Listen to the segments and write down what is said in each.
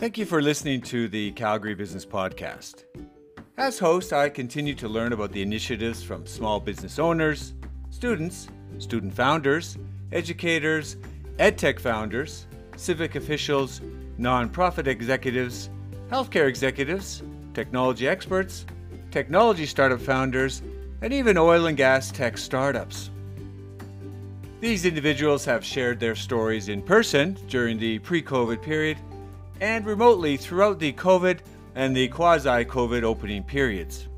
Thank you for listening to the Calgary Business Podcast. As host, I continue to learn about the initiatives from small business owners, students, student founders, educators, edtech founders, civic officials, nonprofit executives, healthcare executives, technology experts, technology startup founders, and even oil and gas tech startups. These individuals have shared their stories in person during the pre COVID period and remotely throughout the COVID and the quasi COVID opening periods.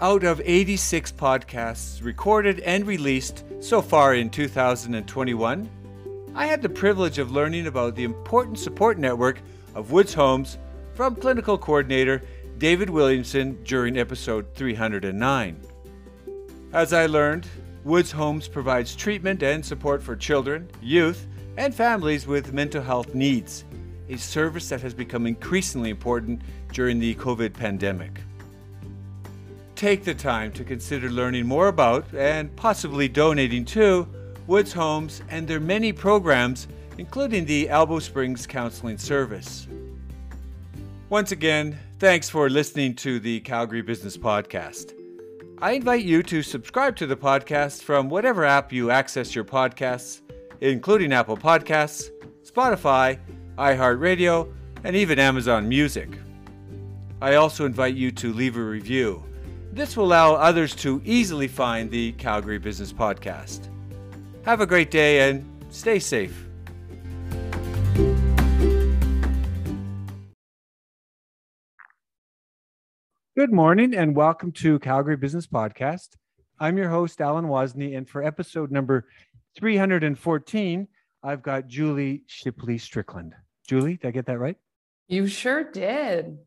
Out of 86 podcasts recorded and released so far in 2021, I had the privilege of learning about the important support network of Woods Homes from clinical coordinator David Williamson during episode 309. As I learned, Woods Homes provides treatment and support for children, youth, and families with mental health needs a service that has become increasingly important during the COVID pandemic. Take the time to consider learning more about and possibly donating to Woods Homes and their many programs, including the Elbow Springs Counseling Service. Once again, thanks for listening to the Calgary Business Podcast. I invite you to subscribe to the podcast from whatever app you access your podcasts, including Apple Podcasts, Spotify, iHeartRadio, and even Amazon Music. I also invite you to leave a review. This will allow others to easily find the Calgary Business Podcast. Have a great day and stay safe. Good morning and welcome to Calgary Business Podcast. I'm your host, Alan Wozni, and for episode number 314, I've got Julie Shipley Strickland. Julie, did I get that right? You sure did.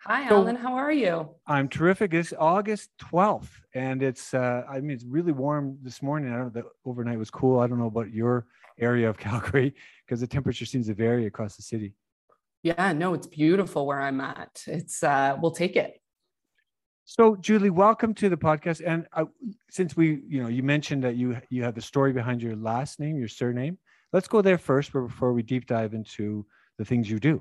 Hi, so, Alan. How are you? I'm terrific. It's August 12th, and it's, uh, I mean, it's really warm this morning. I don't know, the overnight was cool. I don't know about your area of Calgary because the temperature seems to vary across the city. Yeah, no, it's beautiful where I'm at. It's, uh, we'll take it. So, Julie, welcome to the podcast. And uh, since we, you know, you mentioned that you you have the story behind your last name, your surname. Let's go there first, before we deep dive into the things you do.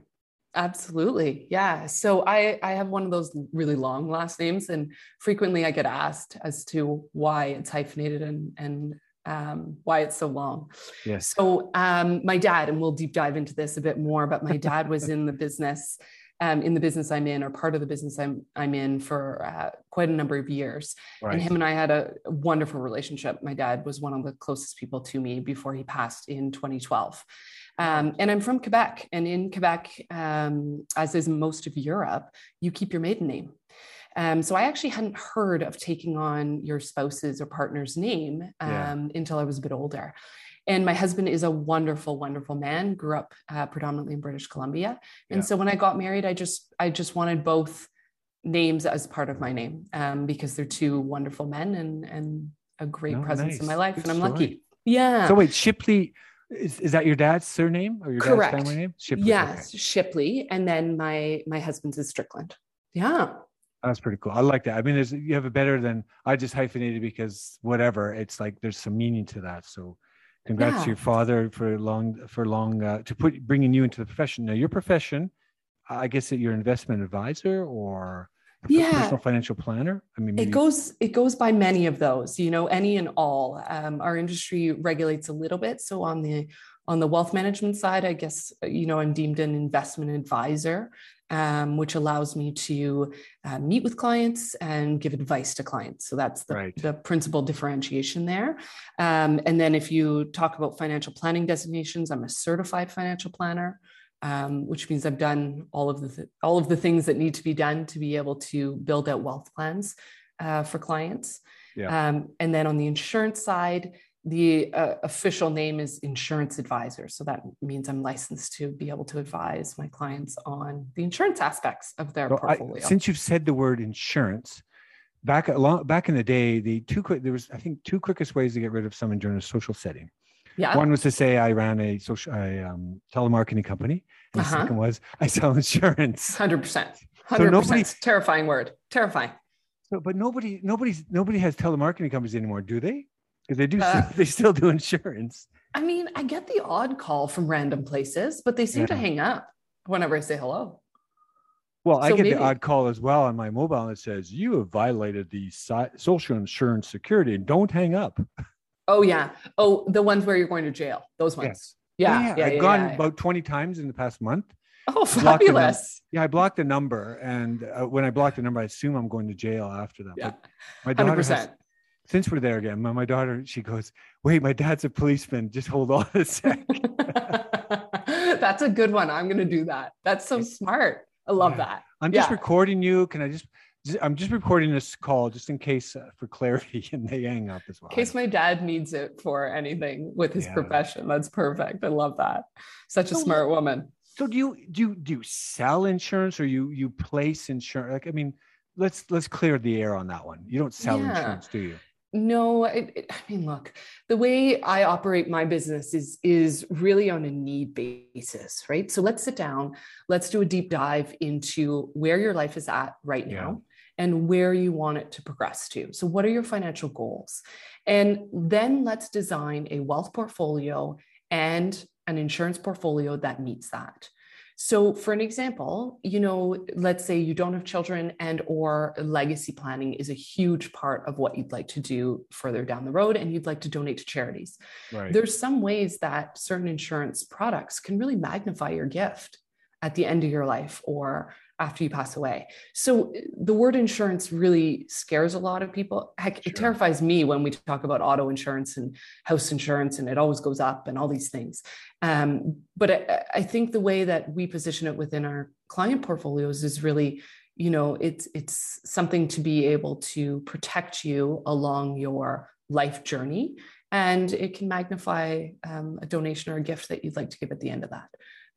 Absolutely. Yeah. So I I have one of those really long last names and frequently I get asked as to why it's hyphenated and and um, why it's so long. Yes. So um, my dad, and we'll deep dive into this a bit more, but my dad was in the business, um, in the business I'm in, or part of the business I'm I'm in for uh, quite a number of years. Right. And him and I had a wonderful relationship. My dad was one of the closest people to me before he passed in 2012. Um, and I'm from Quebec. And in Quebec, um, as is most of Europe, you keep your maiden name. Um, so I actually hadn't heard of taking on your spouse's or partner's name yeah. Um, until I was a bit older. And my husband is a wonderful, wonderful man. Grew up uh, predominantly in British Columbia, and yeah. so when I got married, I just I just wanted both names as part of my name um, because they're two wonderful men and and a great oh, presence nice. in my life, Good and I'm story. lucky. Yeah. So wait, Shipley is, is that your dad's surname or your Correct. dad's family name? Shipley. Yes, okay. Shipley, and then my my husband's is Strickland. Yeah. That's pretty cool. I like that. I mean, there's you have it better than I just hyphenated because whatever. It's like there's some meaning to that. So, congrats yeah. to your father for long for long uh, to put bringing you into the profession. Now, your profession, I guess that you're an investment advisor or yeah. personal financial planner? I mean maybe... it goes it goes by many of those you know any and all. Um, our industry regulates a little bit. So on the on the wealth management side i guess you know i'm deemed an investment advisor um, which allows me to uh, meet with clients and give advice to clients. So that's the, right. the principal differentiation there. Um, and then if you talk about financial planning designations i'm a certified financial planner um, which means I've done all of the th- all of the things that need to be done to be able to build out wealth plans uh, for clients. Yeah. Um, and then on the insurance side, the uh, official name is insurance advisor. So that means I'm licensed to be able to advise my clients on the insurance aspects of their portfolio. I, since you've said the word insurance, back long, back in the day, the two quick there was I think two quickest ways to get rid of someone during a social setting. Yeah. One was to say I ran a social a, um, telemarketing company, and uh-huh. the second was I sell insurance. Hundred percent. Hundred percent. Terrifying word. Terrifying. So, but nobody, nobody's, nobody has telemarketing companies anymore, do they? Because they do, uh, they still do insurance. I mean, I get the odd call from random places, but they seem yeah. to hang up whenever I say hello. Well, so I get maybe. the odd call as well on my mobile that says you have violated the social insurance security and don't hang up. Oh yeah. Oh, the ones where you're going to jail. Those ones. Yes. Yeah. Yeah. yeah I've yeah, gone yeah, about 20 times in the past month. Oh, fabulous. Yeah, I blocked the number. And uh, when I blocked the number, I assume I'm going to jail after that. Yeah. But my daughter 100%. Has, since we're there again, my, my daughter, she goes, wait, my dad's a policeman. Just hold on a sec. That's a good one. I'm going to do that. That's so smart. I love that. I'm just recording you. Can I just, I'm just recording this call just in case uh, for clarity and they hang up as well. In case my dad needs it for anything with his yeah. profession. That's perfect. I love that. Such a so, smart woman. So do you do you, do you sell insurance or you you place insurance? Like I mean, let's let's clear the air on that one. You don't sell insurance, do you? no it, it, i mean look the way i operate my business is is really on a need basis right so let's sit down let's do a deep dive into where your life is at right yeah. now and where you want it to progress to so what are your financial goals and then let's design a wealth portfolio and an insurance portfolio that meets that so for an example, you know, let's say you don't have children and or legacy planning is a huge part of what you'd like to do further down the road and you'd like to donate to charities. Right. There's some ways that certain insurance products can really magnify your gift at the end of your life or after you pass away. So the word insurance really scares a lot of people. Heck, sure. it terrifies me when we talk about auto insurance and house insurance, and it always goes up and all these things. Um, but I, I think the way that we position it within our client portfolios is really you know it's it's something to be able to protect you along your life journey and it can magnify um, a donation or a gift that you'd like to give at the end of that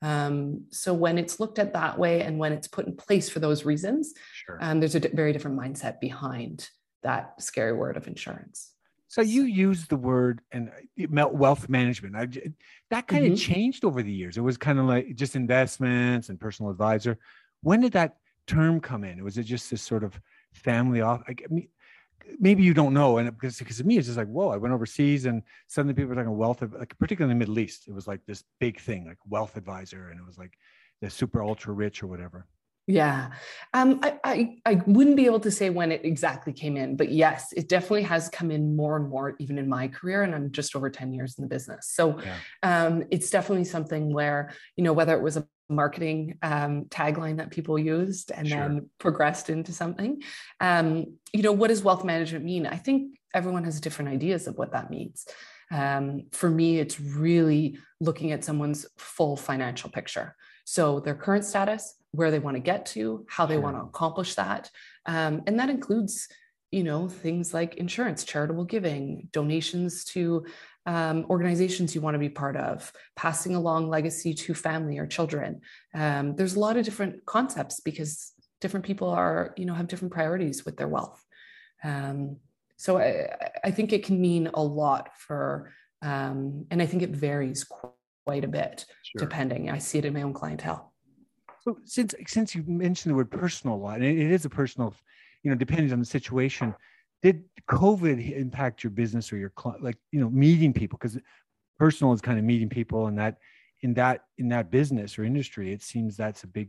um, so when it's looked at that way and when it's put in place for those reasons, sure. um, there's a d- very different mindset behind that scary word of insurance. So you use the word and uh, wealth management. I, that kind mm-hmm. of changed over the years. It was kind of like just investments and personal advisor. When did that term come in? Was it just this sort of family off? I mean, maybe you don't know and because because to me it's just like whoa i went overseas and suddenly people were talking wealth of like particularly in the middle east it was like this big thing like wealth advisor and it was like the super ultra rich or whatever. Yeah. Um, I, I i wouldn't be able to say when it exactly came in but yes it definitely has come in more and more even in my career and i'm just over 10 years in the business. So yeah. um, it's definitely something where you know whether it was a marketing um, tagline that people used and sure. then progressed into something. Um, you know, what does wealth management mean? I think everyone has different ideas of what that means. Um, for me, it's really looking at someone's full financial picture. So their current status, where they want to get to, how they sure. want to accomplish that. Um, and that includes you know things like insurance charitable giving donations to um, organizations you want to be part of, passing along legacy to family or children. Um, there's a lot of different concepts because different people are, you know, have different priorities with their wealth. Um, so I, I, think it can mean a lot for, um, and I think it varies quite a bit sure. depending. I see it in my own clientele. So since since you mentioned the word personal a lot, and it is a personal, you know, depending on the situation did covid impact your business or your like you know meeting people? Because personal is kind of meeting people and that in that in that business or industry. It seems that's a big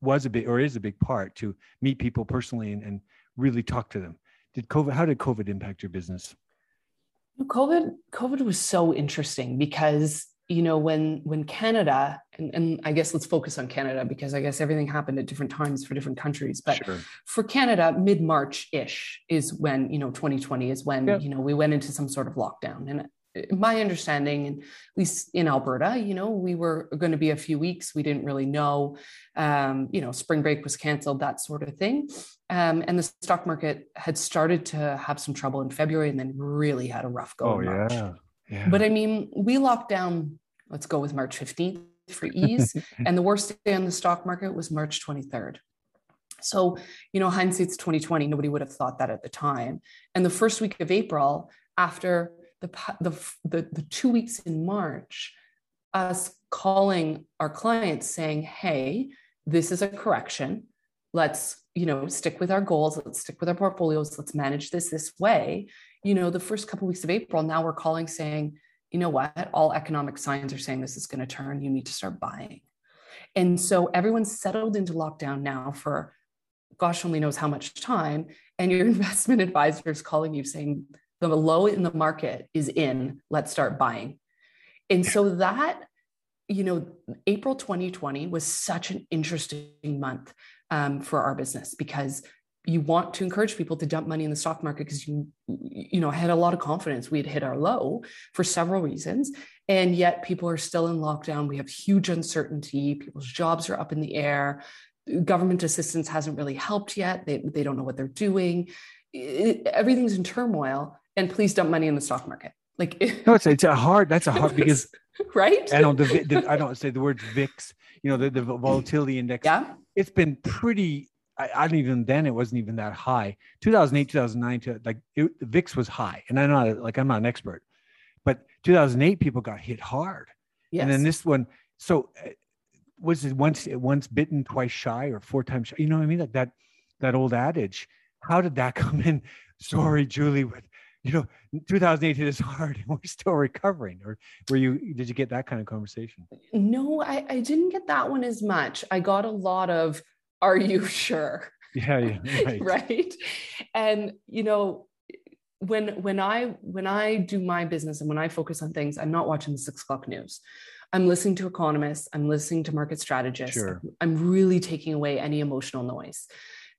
was a big or is a big part to meet people personally and, and really talk to them. Did covid how did covid impact your business? Covid covid was so interesting because you know when when canada and, and i guess let's focus on canada because i guess everything happened at different times for different countries but sure. for canada mid-march ish is when you know 2020 is when you know we went into some sort of lockdown. And uh, my understanding at least in alberta you know we were going to be a few weeks we didn't really know um, you know spring break was canceled that sort of thing. Um, and the stock market had started to have some trouble in february and then really had a rough go oh, in march. yeah yeah. But I mean, we locked down, let's go with March 15th for ease. and the worst day on the stock market was March 23rd. So, you know, hindsight's 2020. Nobody would have thought that at the time. And the first week of April, after the, the, the, the two weeks in March, us calling our clients saying, hey, this is a correction. Let's, you know, stick with our goals. Let's stick with our portfolios. Let's manage this this way you know, the first couple of weeks of April, now we're calling saying, you know what, all economic signs are saying this is going to turn. You need to start buying. And so everyone's settled into lockdown now for gosh only knows how much time. And your investment advisor is calling you saying, the low in the market is in, let's start buying. And so that, you know, April 2020 was such an interesting month um, for our business because you want to encourage people to dump money in the stock market because you you know had a lot of confidence we had hit our low for several reasons. And yet people are still in lockdown. We have huge uncertainty. People's jobs are up in the air. Government assistance hasn't really helped yet. They, they don't know what they're doing. It, everything's in turmoil and please dump money in the stock market. Like no it's, it's a hard that's a hard because right? I don't the, the, i don't say the word vix you know the, the volatility index. Yeah. It's been pretty I, I don't even then it wasn't even that high. 2008 2009 like it, vix was high. And i'm not like i'm not an expert. But 2008 people got hit hard. Yes. and then this one so uh, was it once once bitten twice shy or four times shy? you know what i mean? Like that that old adage. How did that come in? Sorry julie but you know 2008 hit us hard and we're still recovering. Or were you did you get that kind of conversation? No I, I didn't get that one as much. I got a lot of are you sure? Yeah, yeah right. right? And you know when when i when i do my business and when i focus on things i'm not watching the six o'clock news. I'm listening to economists. I'm listening to market strategists. Sure. i'm really taking away any emotional noise.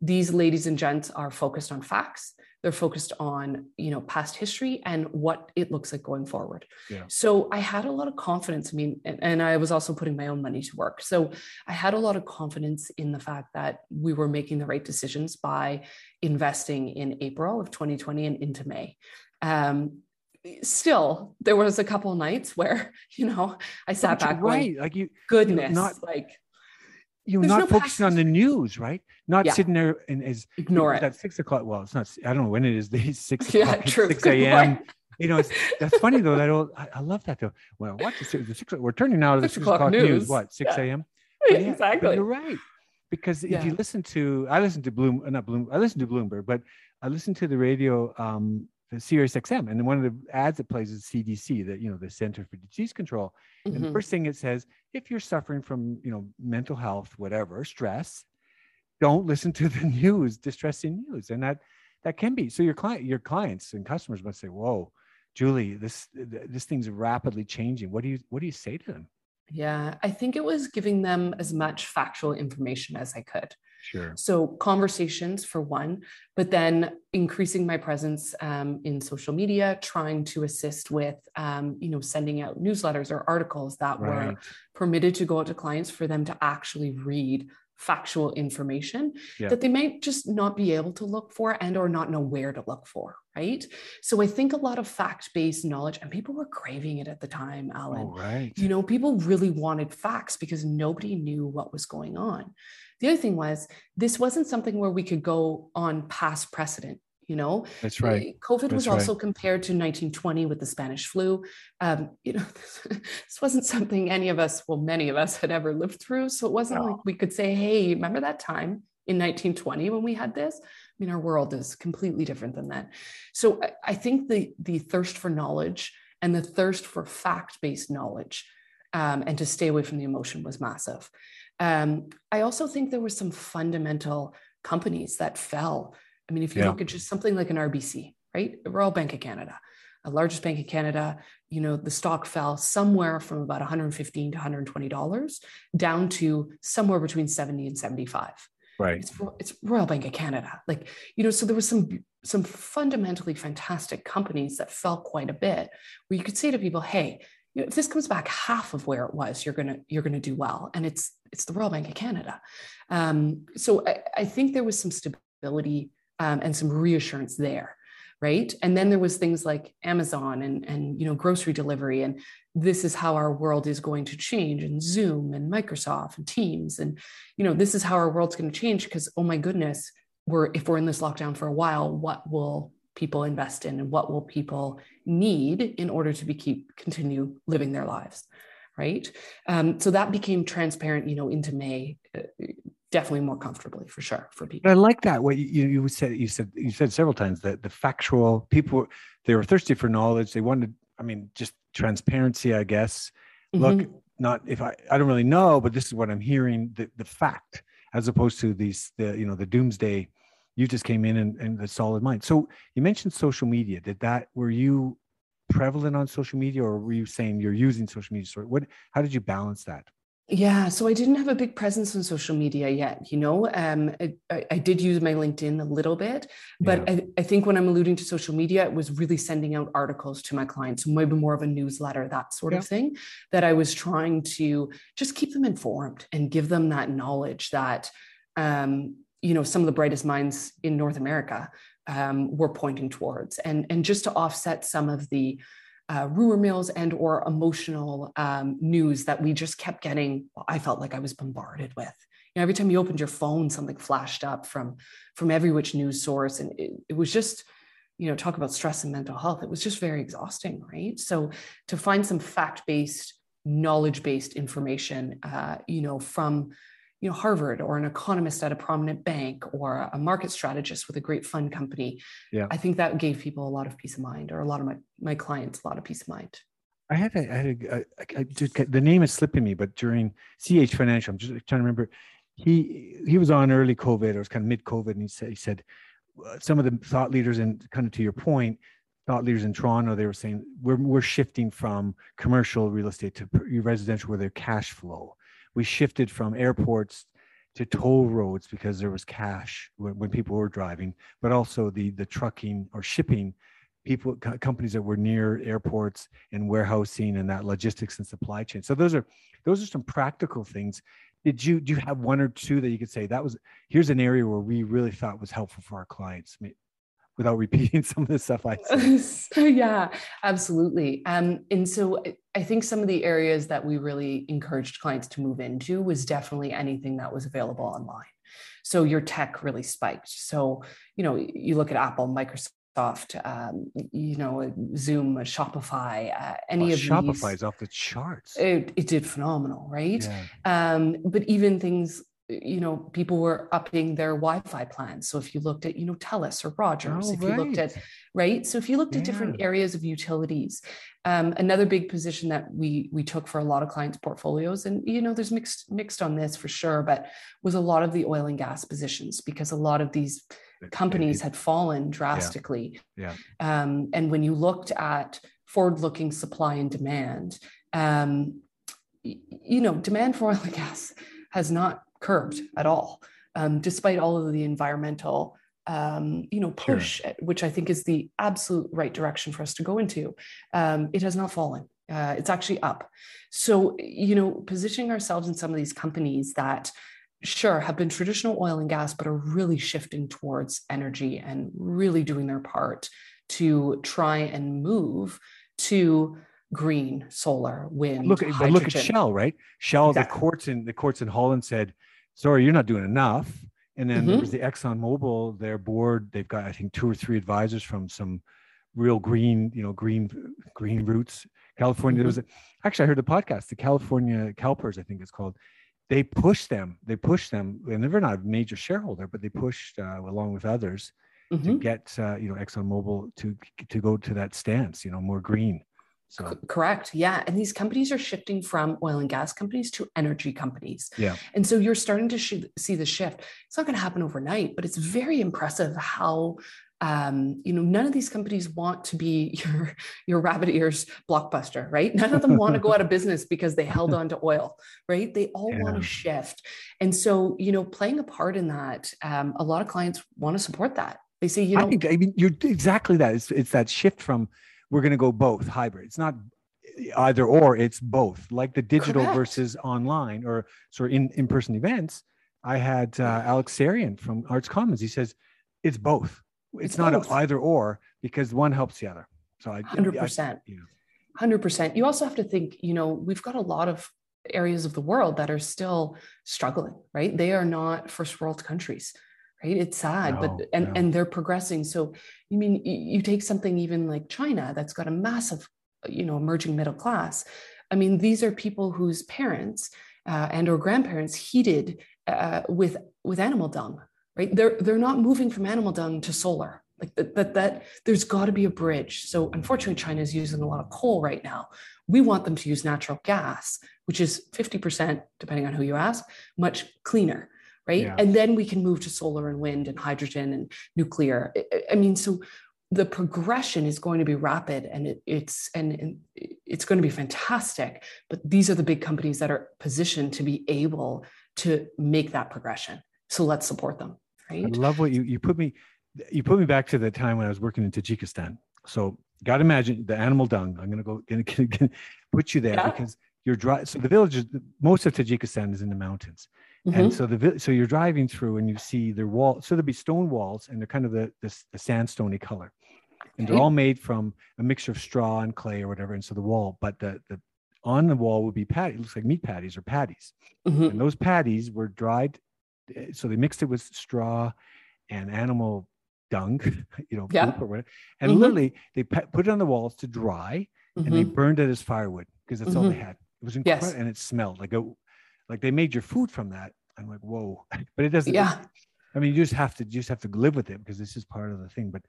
These ladies and gents are focused on facts they're focused on you know past history and what it looks like going forward. Yeah. so i had a lot of confidence i mean and, and, i was also putting my own money to work. So i had a lot of confidence in the fact that we were making the right decisions by investing in april of 2020 and into may. Um, still there was a couple nights where you know i sat back right. Going, like you goodness not like you're There's not no focusing on the news, right? Not yeah. sitting there and as ignore it at six o'clock. Well, it's not. I don't know when it is. These six yeah, o'clock, true. six a.m. You know, that's funny though. That old, I, I, love that though. Well, watch the, the six. We're turning now to the six, six o'clock, news. news. What six a.m. Yeah. Yeah, exactly. you're right because if you listen to, I listen to Bloom, not Bloom. I listen to Bloomberg, but I listen to the radio um, Sirius XM, and one of the ads that plays is CDC, that you know the Center for Disease Control. Mm-hmm. And the mm-hmm. first thing it says, if you're suffering from you know mental health, whatever stress, don't listen to the news, distressing news, and that that can be. So your client, your clients and customers must say, "Whoa, Julie, this this thing's rapidly changing." What do you what do you say to them? Yeah, I think it was giving them as much factual information as I could. Sure. So conversations for one, but then increasing my presence um, in social media, trying to assist with, um, you know, sending out newsletters or articles that right. were permitted to go out to clients for them to actually read factual information yeah. that they might just not be able to look for and or not know where to look for right so i think a lot of fact-based knowledge and people were craving it at the time alan oh, right. you know people really wanted facts because nobody knew what was going on the other thing was this wasn't something where we could go on past precedent you know? That's right. Uh, covid that's was also compared to 1920 with the spanish flu. Um, you know this wasn't something any of us well many of us had ever lived through so it wasn't no. like we could say hey remember that time in 1920 when we had this? I mean our world is completely different than that. So i, I think the the thirst for knowledge and the thirst for fact-based knowledge um, and to stay away from the emotion was massive. Um, I also think there were some fundamental companies that fell. I mean, if you yeah. look at just something like an RBC, right? Royal Bank of Canada, the largest bank of Canada, you know, the stock fell somewhere from about 115 to 120 dollars down to somewhere between 70 and 75. Right. It's, it's Royal Bank of Canada. Like, you know, so there was some some fundamentally fantastic companies that fell quite a bit where you could say to people, hey, you know, if this comes back half of where it was, you're gonna you're gonna do well. And it's it's the Royal Bank of Canada. Um, so I, I, think there was some stability um, and some reassurance there, right? And then there was things like Amazon and and you know grocery delivery, and this is how our world is going to change, and Zoom and Microsoft and Teams, and you know this is how our world's going to change because oh my goodness, we're if we're in this lockdown for a while, what will people invest in and what will people need in order to be keep continue living their lives right um, so that became transparent you know into may uh, definitely more comfortably for sure for people i like that what you, you said you said you said several times that the factual people they were thirsty for knowledge they wanted i mean just transparency i guess mm-hmm. look not if I I don't really know, but this is what I'm hearing the the fact as opposed to these the you know the doomsday. You just came in and, and the solid mind. So you mentioned social media. Did that were you prevalent on social media, or were you saying you're using social media? So what? How did you balance that? Yeah, so I didn't have a big presence on social media yet. You know, um, I, I, did use my LinkedIn a little bit, but yeah. I, I, think when I'm alluding to social media, it was really sending out articles to my clients, maybe more of a newsletter, that sort yeah. of thing, that I was trying to just keep them informed and give them that knowledge that, um, you know, some of the brightest minds in North America um, were pointing towards, and and just to offset some of the uh, rumor mills and or emotional um, news that we just kept getting i felt like i was bombarded with. You know, every time you opened your phone something flashed up from from every which news source and it, it was just you know talk about stress and mental health it was just very exhausting right? So to find some fact-based knowledge-based information uh, you know from you know harvard or an economist at a prominent bank or a market strategist with a great fund company yeah. I think that gave people a lot of peace of mind or a lot of my my clients a lot of peace of mind. I had a, I had a, a, a just, the name is slipping me but during ch financial i'm just trying to remember he he was on early covid or it was kind of mid covid and he said he said some of the thought leaders and kind of to your point thought leaders in Toronto, they were saying we're we're shifting from commercial real estate to residential where their cash flow we shifted from airports to toll roads because there was cash when, when people were driving, but also the the trucking or shipping people companies that were near airports and warehousing and that logistics and supply chain. So those are those are some practical things. Did you do you have one or two that you could say that was here's an area where we really thought was helpful for our clients? Without repeating some of the stuff I said. yeah, absolutely. Um, and so I think some of the areas that we really encouraged clients to move into was definitely anything that was available online. So your tech really spiked. So, you know, you look at Apple, Microsoft, um, you know, Zoom, Shopify, uh, any of Shopify is off the charts. It, it did phenomenal, right? Yeah. Um, but even things you know, people were upping their Wi-Fi plans. So if you looked at, you know, Telus or Rogers, oh, if right. you looked at, right. So if you looked yeah. at different areas of utilities, um, another big position that we we took for a lot of clients' portfolios, and you know, there's mixed mixed on this for sure, but was a lot of the oil and gas positions because a lot of these companies had fallen drastically. Yeah. yeah. Um, and when you looked at forward-looking supply and demand, um, you know, demand for oil and gas has not curbed at all, um, despite all of the environmental um, you know push, sure. which I think is the absolute right direction for us to go into. Um, it has not fallen. Uh, it's actually up. So you know, positioning ourselves in some of these companies that sure have been traditional oil and gas, but are really shifting towards energy and really doing their part to try and move to green solar wind look at look at shell right shell exactly. the courts in the courts in holland said sorry, you're not doing enough. And then mm-hmm. there was the Exxon Mobil, their board, they've got, I think, two or three advisors from some real green, you know, green, green roots. California, mm-hmm. there was a, actually, I heard the podcast, the California CalPERS, I think it's called. They pushed them, they pushed them, and they're not a major shareholder, but they pushed uh, along with others mm-hmm. to get, uh, you know, Exxon Mobil to, to go to that stance, you know, more green. So. Correct. Yeah. And these companies are shifting from oil and gas companies to energy companies. Yeah. And so you're starting to sh- see the shift. It's not going to happen overnight, but it's very impressive how um, you know, none of these companies want to be your your rabbit ears blockbuster, right? None of them want to go out of business because they held on to oil, right? They all yeah. want to shift, and so you know, playing a part in that, um, a lot of clients want to support that. They say, you know, I think I mean you're exactly that. It's it's that shift from we're going to go both hybrid. It's not either or, it's both, like the digital Correct. versus online or sort of in, in-person events. I had uh, Alex Sarian from Arts Commons. He says it's both. It's, it's not both. either or because one helps the other. So I, 100%. I, 100%. You also have to think, you know, we've got a lot of areas of the world that are still struggling, right? They are not first world countries right? It's sad no, but and no. and they're progressing. So you mean you take something even like china that's got a massive you know emerging middle class. I mean these are people whose parents uh, and or grandparents heated uh, with with animal dung right? They're they're not moving from animal dung to solar. Like that that, that there's got to be a bridge. So unfortunately china is using a lot of coal right now. We want them to use natural gas, which is 50%, depending on who you ask, much cleaner, right? Yeah. And then we can move to solar and wind and hydrogen and nuclear. I mean, so the progression is going to be rapid and it, it's and, and, it's going to be fantastic but these are the big companies that are positioned to be able to make that progression so let's support them right i love what you you put me you put me back to the time when i was working in tajikistan so got to imagine the animal dung i'm going to go gonna, gonna put you there yeah. because you're dry so the villages most of tajikistan is in the mountains Mm-hmm. And so the so you're driving through and you see their wall. So there'll be stone walls and they're kind of the the, the sandstony color and they're all made from a mixture of straw and clay or whatever. And so the wall, but the the on the wall would be patty. It looks like meat patties or patties, mm-hmm. and those patties were dried. Eh, so they mixed it with straw and animal dung, you know, yeah. or whatever. And mm-hmm. literally, they put it on the walls to dry, and they mm-hmm. burned it as firewood because that's all they mm-hmm. had. It was incredible, yes. and it smelled like a like they made your food from that. I'm like, whoa! But it doesn't. Yeah. I mean, you just have to you just have to live with it because this is part of the thing. But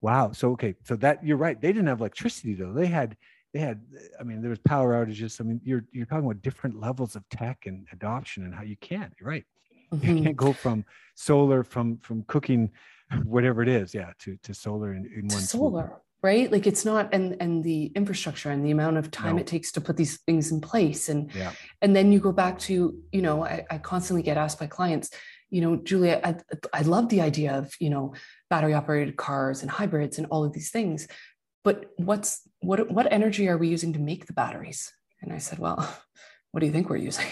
Wow. So okay. So that you're right. They didn't have electricity though. They had they had I mean there was power outages. I mean you're you're talking about different levels of tech and adoption and how you can't. You're right. Mm-hmm. You can't go from solar from from cooking whatever it is, yeah, to to solar in, in one solar. Right, like it's not, and and the infrastructure and the amount of time no. it takes to put these things in place, and yeah. and then you go back to, you know, I, I constantly get asked by clients, you know, Julia, I, I love the idea of, you know, battery operated cars and hybrids and all of these things. But what's what what energy are we using to make the batteries? And I said, well, what do you think we're using?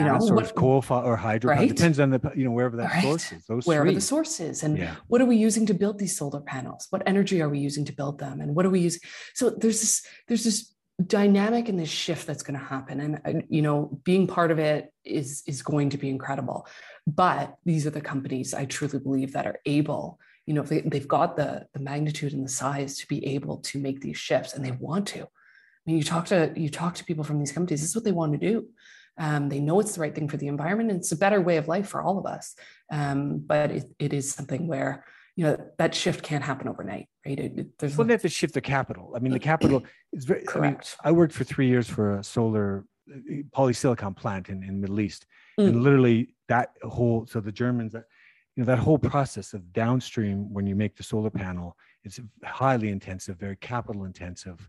You know, what, coal or hydro. Right? It depends on the you know wherever that right. source is. Those wherever three. the source is, and yeah. what are we using to build these solar panels? What energy are we using to build them? And what are we using? So there's this there's this dynamic and this shift that's going to happen, and you know, being part of it is is going to be incredible. But these are the companies I truly believe that are able, you know, they, they've got the, the magnitude and the size to be able to make these shifts and they want to. I mean, you talk to you talk to people from these companies, this is what they want to do. Um, they know it's the right thing for the environment and it's a better way of life for all of us. Um, but it, it is something where you know that shift can't happen overnight, right? It, it, there's well, they have to shift the capital. I mean, the capital is very correct. I, mean, I worked for three years for a solar uh, polysilicon plant in, in Middle East, mm. and literally that whole so the Germans that you know that whole process of downstream when you make the solar panel it's highly intensive, very capital intensive.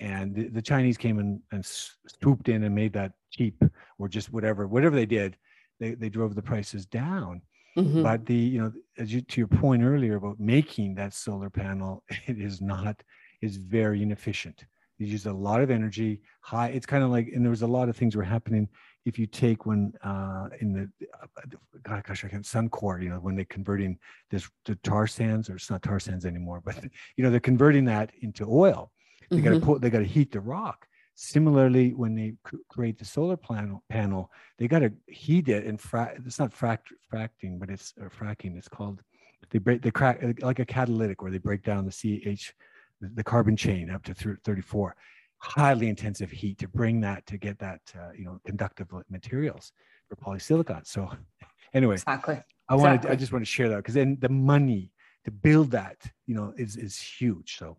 And the, the Chinese came in and swooped in and made that cheap or just whatever, whatever they did, they, they drove the prices down. Mm-hmm. But the, you know, as you, to your point earlier about making that solar panel, it is not, is very inefficient. You use a lot of energy, high. It's kind of like, and there was a lot of things were happening if you take when uh, in the uh, gosh, I can't Suncor, you know, when they're converting this to tar sands, or it's not tar sands anymore, but you know, they're converting that into oil. They mm-hmm. got to put, they got to heat the rock. Similarly, when they create the solar panel, panel they got to heat it and frac. It's not fract, fracting, but it's or fracking. It's called. They break they crack like a catalytic, where they break down the CH, the carbon chain up to 34 highly intensive heat to bring that to get that uh, you know conductive materials for polysilicon so anyway exactly i wanted exactly. i just want to share that because then the money to build that you know is is huge so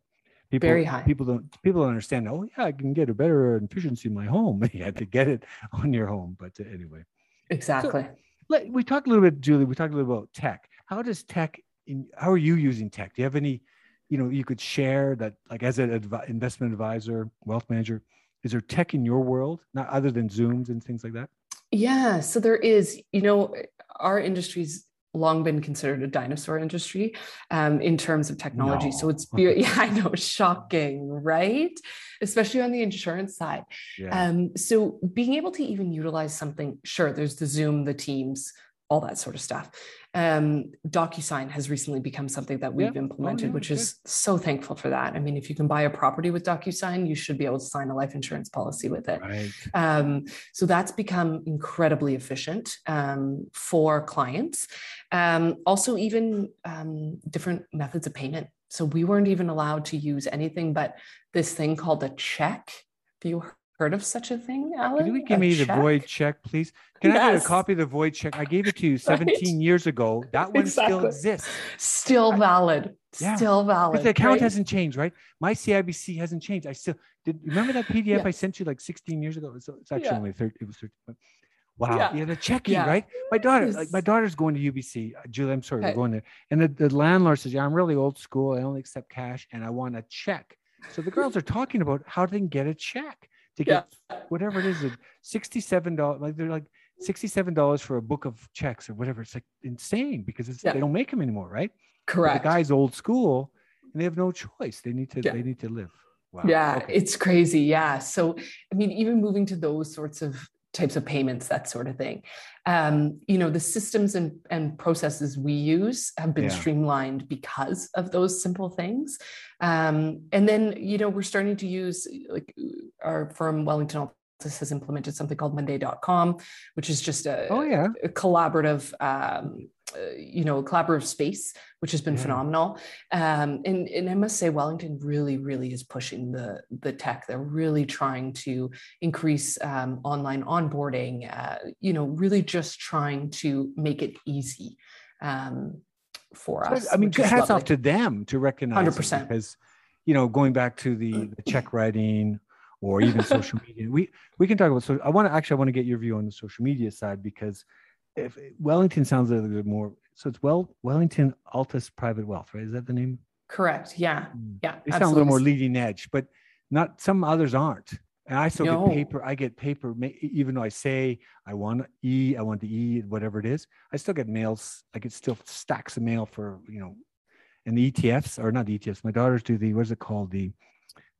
people very high. people don't people don't understand oh yeah i can get a better efficiency in my home. You had to get it on your home but uh, anyway. Exactly. so, we talked a little bit julie we talked a little about tech. How does tech in, how are you using tech? Do you have any you know you could share that like as an adv- investment advisor wealth manager is there tech in your world? Not other than zooms and things like that? Yeah so there is. You know our industry's long been considered a dinosaur industry um, in terms of technology no. so it's yeah i know shocking right especially on the insurance side yeah. um, so being able to even utilize something sure there's the zoom the teams all that sort of stuff. Um, DocuSign has recently become something that we've yeah. implemented, oh, yeah, which good. is so thankful for that. I mean, if you can buy a property with DocuSign, you should be able to sign a life insurance policy with it. Right. Um, so that's become incredibly efficient um, for clients. Um, also, even um, different methods of payment. So we weren't even allowed to use anything but this thing called a check. Have you heard of such a thing, Alan? Can you give a me check? the void check, please? Can yes. I get a copy of the void check? I gave it to you 17 right. years ago. That one exactly. still exists. Still valid. Yeah. Still valid. But the account right? hasn't changed, right? My CIBC hasn't changed. I still did. Remember that PDF yeah. I sent you like 16 years ago? It's, it's actually yeah. only 30. It was 30. Wow. Yeah. yeah, the checking, right? My daughter, like my daughter's going to UBC. Uh, Julie, I'm sorry, we're going there. And the, the landlord says, Yeah, I'm really old school. I only accept cash and I want a check. So the girls are talking about how they can get a check to get yeah. whatever it is, $67. Like they're like $67 for a book of checks or whatever. It's like insane because it's, they don't make them anymore, right? Correct. But the guy's old school and they have no choice. They need to, they need to live. Wow. Yeah, okay. it's crazy. Yeah. So, I mean, even moving to those sorts of types of payments, that sort of thing. Um, you know, the systems and, and processes we use have been yeah. streamlined because of those simple things. Um, and then, you know, we're starting to use like our firm Wellington Altus has implemented something called Monday.com, which is just a, oh, yeah. a collaborative um, you know, a collaborative space, which has been yeah. phenomenal. Um, and, and I must say, Wellington really, really is pushing the, the tech. They're really trying to increase um, online onboarding, uh, you know, really just trying to make it easy um, for us. I mean, hats lovely. off to them to recognize 100%. because, you know, going back to the, the check writing or even social media, we, we can talk about, so I want to actually, I want to get your view on the social media side because if Wellington sounds a little bit more. So it's well Wellington Altus Private Wealth, right? Is that the name? Correct. Yeah. Hmm. Yeah. They sound a little more leading edge, but not some others aren't. And I still no. get paper. I get paper, even though I say I want E, I want the E, whatever it is. I still get mails. I get still stacks of mail for you know, and the ETFs or not ETFs. My daughters do the what's it called the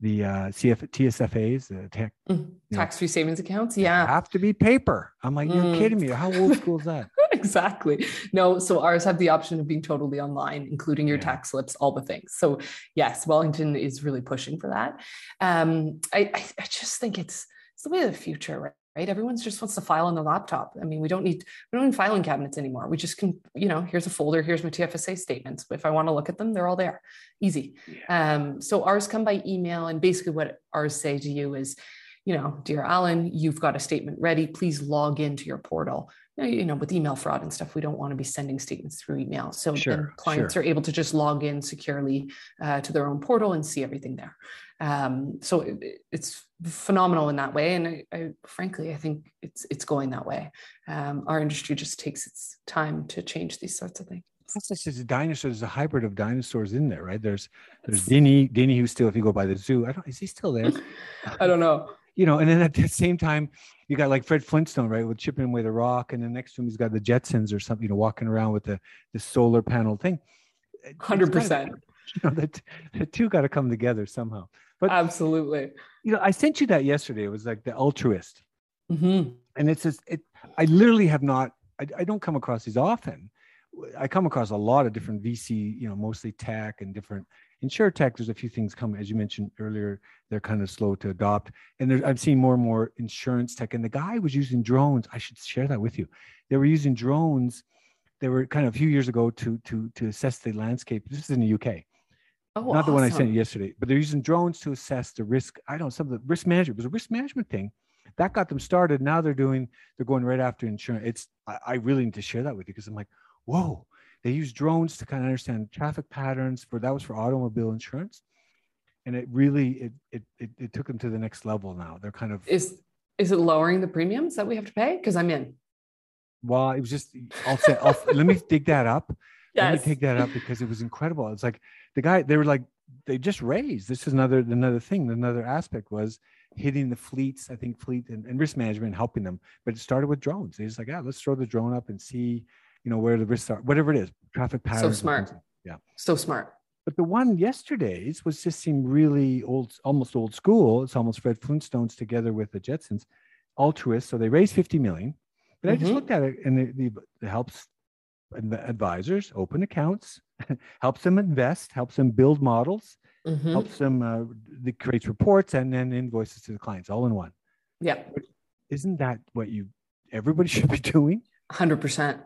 the uh, CF, TSFAs, the tech, mm, tax-free savings accounts. Yeah, have to be paper. I'm like, you're mm. kidding me? How old school is that? exactly. No, so ours have the option of being totally online, including your yeah. tax slips, all the things. So yes, Wellington is really pushing for that. Um, I, I, I just think it's it's the way of the future, right? Everyone's just wants to file on the laptop. I mean, we don't need we don't need filing cabinets anymore. We just can, you know, here's a folder, here's my TFSA statements. If I want to look at them, they're all there, easy. Yeah. Um, so ours come by email, and basically what ours say to you is, you know, dear Alan, you've got a statement ready. Please log into your portal. You know, with email fraud and stuff, we don't want to be sending statements through email. So sure, clients sure. are able to just log in securely uh, to their own portal and see everything there. Um, so it, it's phenomenal in that way, and I, I, frankly, I think it's it's going that way. Um, our industry just takes its time to change these sorts of things. It's just a dinosaur. There's a hybrid of dinosaurs in there, right? There's there's Dinny, Dinny, who's still, if you go by the zoo, I don't. Is he still there? I don't know. You know, and then at the same time, you got like Fred Flintstone, right, with chipping away the rock, and then next to him he's got the Jetsons or something, you know, walking around with the the solar panel thing. Hundred percent. You know, the, the two got to come together somehow. But absolutely, you know, I sent you that yesterday. It was like the altruist, mm-hmm. and it's just it. I literally have not. I, I don't come across these often. I come across a lot of different VC, you know, mostly tech and different insure tech. There's a few things come, as you mentioned earlier, they're kind of slow to adopt. And I've seen more and more insurance tech. And the guy was using drones. I should share that with you. They were using drones. They were kind of a few years ago to to to assess the landscape. This is in the UK. Oh, not awesome. the one I sent you yesterday, but they're using drones to assess the risk. I don't know some of the risk management it was a risk management thing that got them started. Now they're doing they're going right after insurance. It's I, I really need to share that with you because I'm like, whoa, they use drones to kind of understand traffic patterns for that was for automobile insurance, and it really it it it, it took them to the next level. Now they're kind of is is it lowering the premiums that we have to pay? Because I'm in. Well, it was just I'll say I'll, let me dig that up. Yes. Let me take that up because it was incredible. It's like the guy they were like they just raised this is another another thing another aspect was hitting the fleets i think fleet and, and risk management helping them but it started with drones they just like yeah let's throw the drone up and see you know where the risks are whatever it is traffic patterns so smart yeah so smart but the one yesterday's was just seemed really old almost old school it's almost fred flintstones together with the jetsons altruist so they raised 50 million but mm-hmm. i just mm-hmm. looked at it and it, it helps advisors open accounts helps them invest, helps them build models, mm-hmm. helps them uh, create creates reports and then invoices to the clients all in one. Yeah. Isn't that what you everybody should be doing? 100%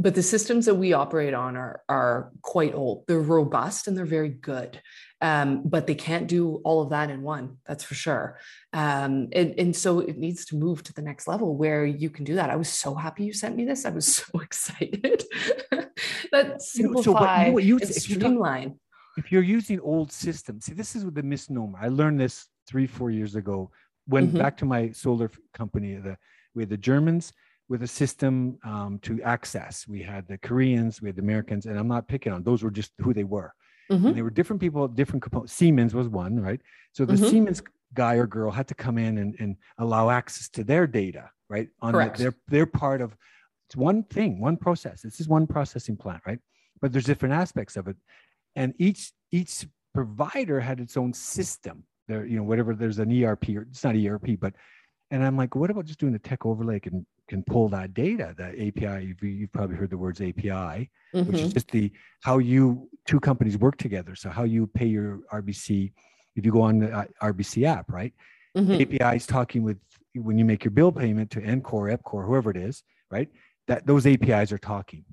but the systems that we operate on are are quite old. They're robust and they're very good, um, but they can't do all of that in one. That's for sure. Um, and and so it needs to move to the next level where you can do that. I was so happy you sent me this. I was so excited. that simplify you so what, you what you, and streamline. if you're using old systems, see, this is with the misnomer. I learned this three, four years ago. Went mm-hmm. back to my solar company. The we had the Germans with a system um, to access. We had the Koreans, we had the Americans, and I'm not picking on those were just who they were. Mm-hmm. And they were different people, different components. Siemens was one, right? So the mm-hmm. Siemens guy or girl had to come in and, and allow access to their data, right? On Correct. The, they're they're part of it's one thing, one process. This is one processing plant, right? But there's different aspects of it, and each each provider had its own system. There, you know, whatever there's an ERP or it's not ERP, but and I'm like, what about just doing a tech overlay can can pull that data, that API? You've, you've probably heard the words API, mm-hmm. which is mm-hmm. just the how you two companies work together. So how you pay your RBC if you go on the uh, RBC app, right? Mm-hmm. API is talking with when you make your bill payment to Encore, Epcor, whoever it is, right? That those APIs are talking.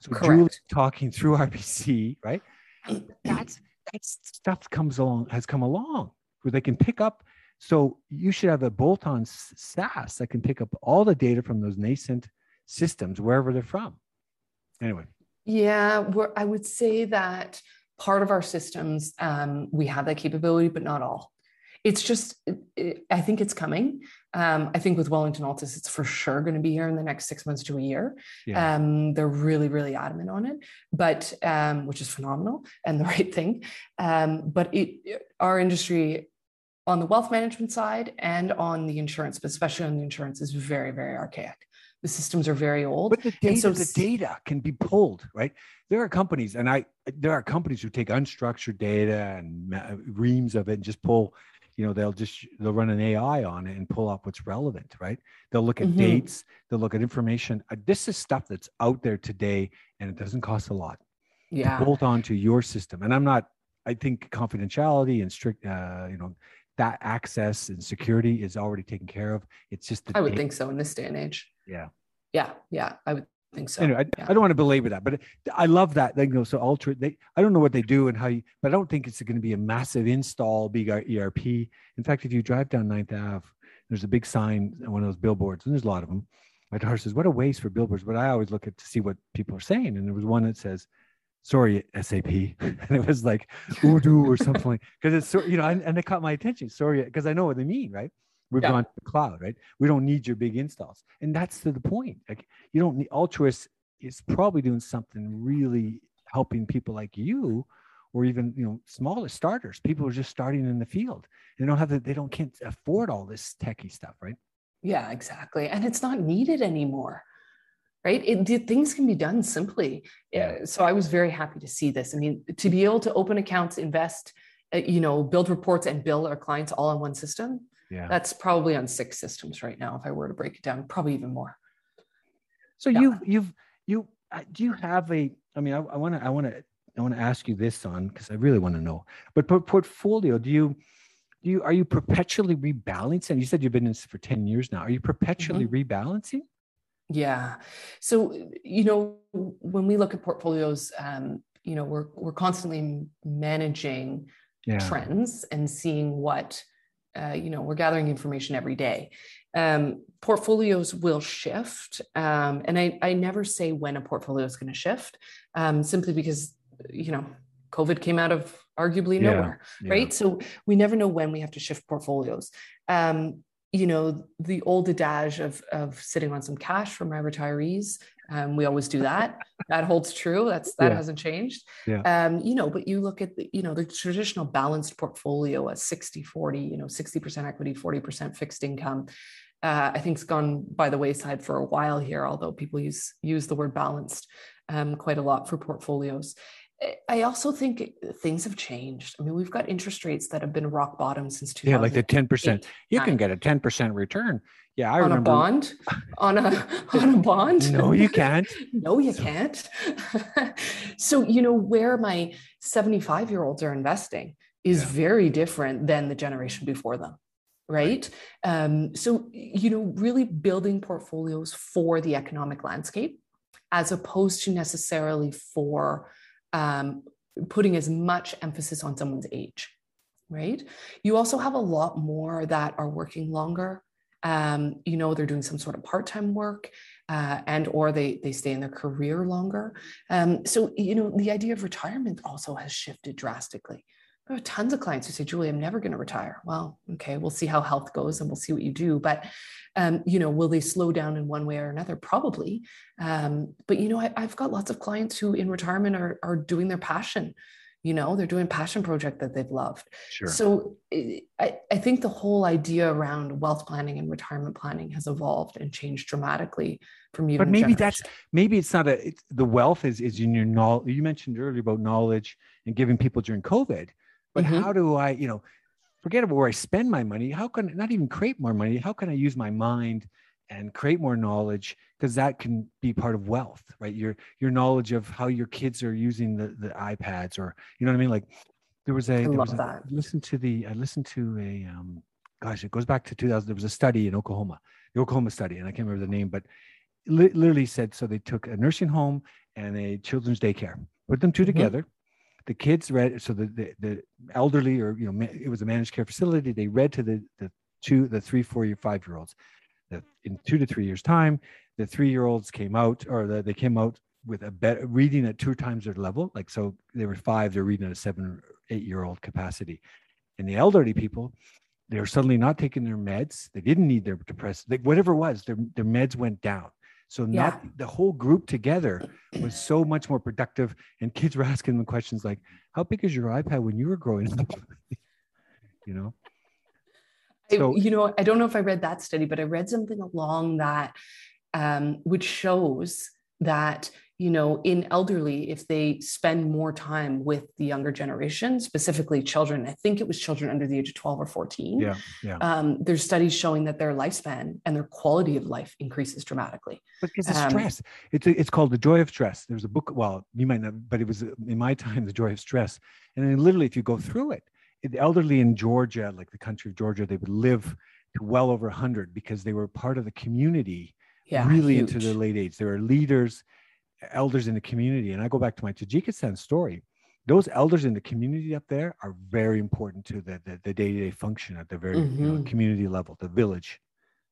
So Correct. Julie's talking through RBC, right? That's that stuff comes along has come along where they can pick up. So you should have a bolt-on SaaS that can pick up all the data from those nascent systems wherever they're from. Anyway. Yeah, I would say that part of our systems um, we have that capability but not all it's just it, it, i think it's coming um, i think with wellington altus it's for sure going to be here in the next six months to a year yeah. um, they're really really adamant on it but um, which is phenomenal and the right thing um, but it, our industry on the wealth management side and on the insurance but especially on the insurance is very very archaic the systems are very old. But the data, so, the data can be pulled, right? There are companies, and I there are companies who take unstructured data and reams of it and just pull. You know, they'll just they'll run an AI on it and pull up what's relevant, right? They'll look at mm-hmm. dates, they'll look at information. Uh, this is stuff that's out there today, and it doesn't cost a lot. Yeah, to bolt onto your system, and I'm not. I think confidentiality and strict, uh, you know, that access and security is already taken care of. It's just the I would think so in this day and age. Yeah. Yeah. Yeah. I would think so. Anyway, I, yeah. I, don't want to belabor that, but I love that they go so ultra. They I don't know what they do and how you, but I don't think it's going to be a massive install big ERP. In fact, if you drive down Ninth Ave, there's a big sign, on one of those billboards, and there's a lot of them. My daughter says, "What a waste for billboards!" But I always look at to see what people are saying, and there was one that says, "Sorry, SAP," and it was like Odoo or something because it's so you know, and, and it caught my attention. Sorry, because I know what they mean, right? We've yeah. gone to the cloud, right? We don't need your big installs. And that's to the point. Like you don't need Altruist is probably doing something really helping people like you or even you know smaller starters people are just starting in the field they don't have the, they don't can't afford all this techie stuff right yeah exactly and it's not needed anymore right it, things can be done simply yeah. so i was very happy to see this i mean to be able to open accounts invest uh, you know build reports and bill our clients all in one system yeah. That's probably on six systems right now. If I were to break it down, probably even more. So yeah. you've, you've, you, uh, do you have a, I mean, I want to, I want to, I want to ask you this on, cause I really want to know, but portfolio, do you, do you, are you perpetually rebalancing? You said you've been in this for 10 years now. Are you perpetually mm-hmm. rebalancing? Yeah. So, you know, when we look at portfolios, um, you know, we're, we're constantly managing yeah. trends and seeing what uh, you know, we're gathering information every day. Um, portfolios will shift. Um, and I, I never say when a portfolio is going to shift, um, simply because, you know, COVID came out of arguably nowhere, yeah, yeah. right? So we never know when we have to shift portfolios. Um, you know, the old adage of, of sitting on some cash for my retirees um, we always do that. that holds true. That's that yeah. hasn't changed. Yeah. Um, you know, but you look at the, you know, the traditional balanced portfolio, a 60, 40, you know, 60% equity, 40% fixed income. Uh, I think it's gone by the wayside for a while here, although people use use the word balanced um, quite a lot for portfolios. I also think things have changed. I mean, we've got interest rates that have been rock bottom since 2000. Yeah, like the 10%. You can get a 10% return. Yeah, I on remember. a bond, on a on a bond. no, you can't. no, you can't. so, you know, where my 75 year olds are investing is yeah. very different than the generation before them right? Um, so, you know, really building portfolios for the economic landscape as opposed to necessarily for um, putting as much emphasis on someone's age, right? You also have a lot more that are working longer. Um, you know they're doing some sort of part-time work uh, and or they they stay in their career longer. Um, so you know the idea of retirement also has shifted drastically there are tons of clients who say julie i'm never going to retire. Well okay we'll see how health goes and we'll see what you do but um, you know will they slow down in one way or another? Probably um, but you know I, have got lots of clients who in retirement are, are doing their passion you know they're doing passion project that they've loved. Sure. so I, I think the whole idea around wealth planning and retirement planning has evolved and changed dramatically from you but maybe that's maybe it's not a it's, the wealth is is in your knowledge you mentioned earlier about knowledge and giving people during covid but mm-hmm. how do i you know forget about where i spend my money. How can not even create more money. How can i use my mind and create more knowledge? Because that can be part of wealth right? Your your knowledge of how your kids are using the the ipads or you know what i mean? Like there was a I there was a, I listened to the i listened to a um gosh it goes back to 2000 there was a study in oklahoma the oklahoma study and i can't remember the name but li- literally said so they took a nursing home and a children's daycare put them 2 mm-hmm. together the kids read so the, the, the elderly or you know it was a managed care facility they read to the the two the three four year five year olds. In two to three years time the three year olds came out or the, they came out with a better reading at two times their level like so they were five they're reading at a seven or eight year old capacity. And the elderly people they were suddenly not taking their meds they didn't need their depressed like whatever it was their, their meds went down so not yeah. the whole group together was so much more productive and kids were asking them questions like how big is your ipad when you were growing up you know so, I, you know, I don't know if I read that study, but I read something along that, um, which shows that you know in elderly if they spend more time with the younger generation specifically children i think it was children under the age of 12 or 14 yeah, yeah. Um, there's studies showing that their lifespan and their quality of life increases dramatically because it's um, stress it's, a, it's called the joy of stress there's a book well you might not but it was in my time the joy of stress and then literally if you go through it the elderly in Georgia, like the country of Georgia, they would live to well over 100 because they were part of the community yeah, really huge. into their late age. They were leaders, elders in the community. And I go back to my Tajikistan story. Those elders in the community up there are very important to the, the, the day-to-day function at the very mm-hmm. you know, mm-hmm. community level, the village.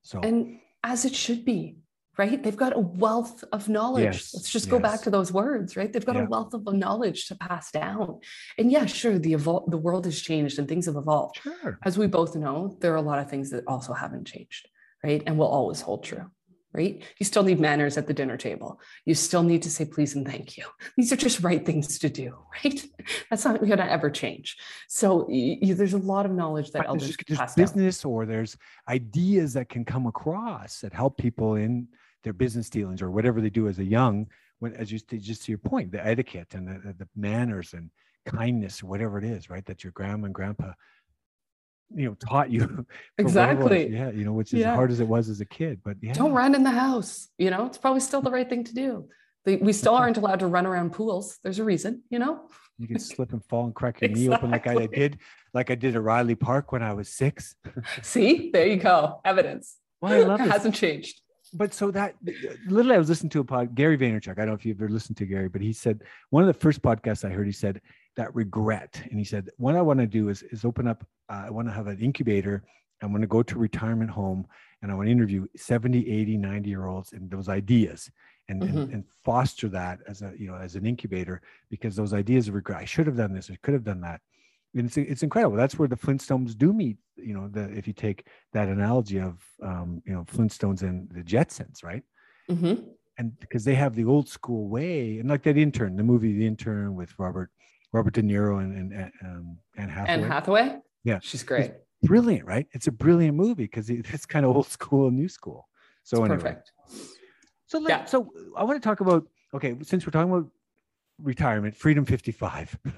So and as it should be, right? They've got a wealth of knowledge. Yes, Let's just yes. go back to those words, right? They've got yeah. a wealth of knowledge to pass down. And yeah, sure, the evol- the world has changed and things have evolved. Sure. As we both know, there are a lot of things that also haven't changed, right? And will always hold true. Right? You still need manners at the dinner table. You still need to say please and thank you. These are just right things to do, right? That's not going to ever change. So you, there's a lot of knowledge that elders there's, there's business down. or there's ideas that can come across that help people in their business dealings or whatever they do as a young when as you just to your point the etiquette and the, the manners and kindness whatever it is right that your grandma and grandpa you know taught you exactly. Yeah you know which is yeah. as hard as it was as a kid but yeah. Don't run in the house you know? It's probably still the right thing to do. We still aren't allowed to run around pools. There's a reason you know? You can slip and fall and crack your exactly. knee open like I, I did like i did at riley park when i was six. See? There you go. Evidence. Well, I love it hasn't changed. But so that literally, I was listening to a pod, Gary Vaynerchuk. I don't know if you've ever listened to Gary, but he said one of the first podcasts I heard, he said that regret. And he said, what I want to do is, is open up, uh, I want to have an incubator. I want to go to retirement home and I want to interview 70, 80, 90 year olds and those ideas and, mm-hmm. and, and, foster that as a, you know, as an incubator because those ideas of regret, I should have done this, I could have done that And it's it's incredible. That's where the Flintstones do meet. You know, the if you take that analogy of um, you know Flintstones and the Jetsons, right? Mm-hmm. And because they have the old school way, and like that intern, the movie The Intern with Robert Robert De Niro and and um, Anne Hathaway. Anne Hathaway. Yeah, she's great. It's brilliant, right? It's a brilliant movie because it's kind of old school and new school. So it's anyway. perfect. So let, yeah. so I want to talk about okay, since we're talking about retirement, Freedom 55.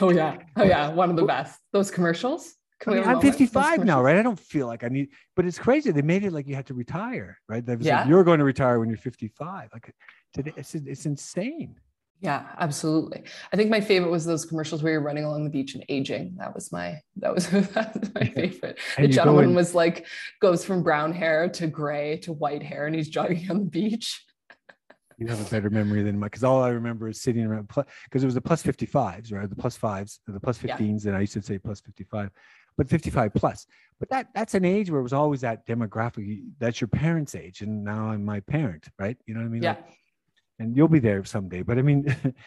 Oh yeah, oh yeah, one of the best. Those commercials. I mean, I'm 55 now, right? I don't feel like I need, but it's crazy. They made it like you had to retire, right? yeah. Like, you're going to retire when you're 55. Like today, it's, it's insane. Yeah, absolutely. I think my favorite was those commercials where you're running along the beach and aging. That was my that was, that was my favorite. the gentleman was like goes from brown hair to gray to white hair, and he's jogging on the beach. You have a better memory than mine because all I remember is sitting around because it was the plus 55s, right? The plus fives, the plus 15s, yeah. and I used to say plus 55. but 55 plus. But that that's an age where it was always that demographic. That's your parents' age, and now I'm my parent, right? You know what I mean? Yeah. Like, and you'll be there someday. But I mean,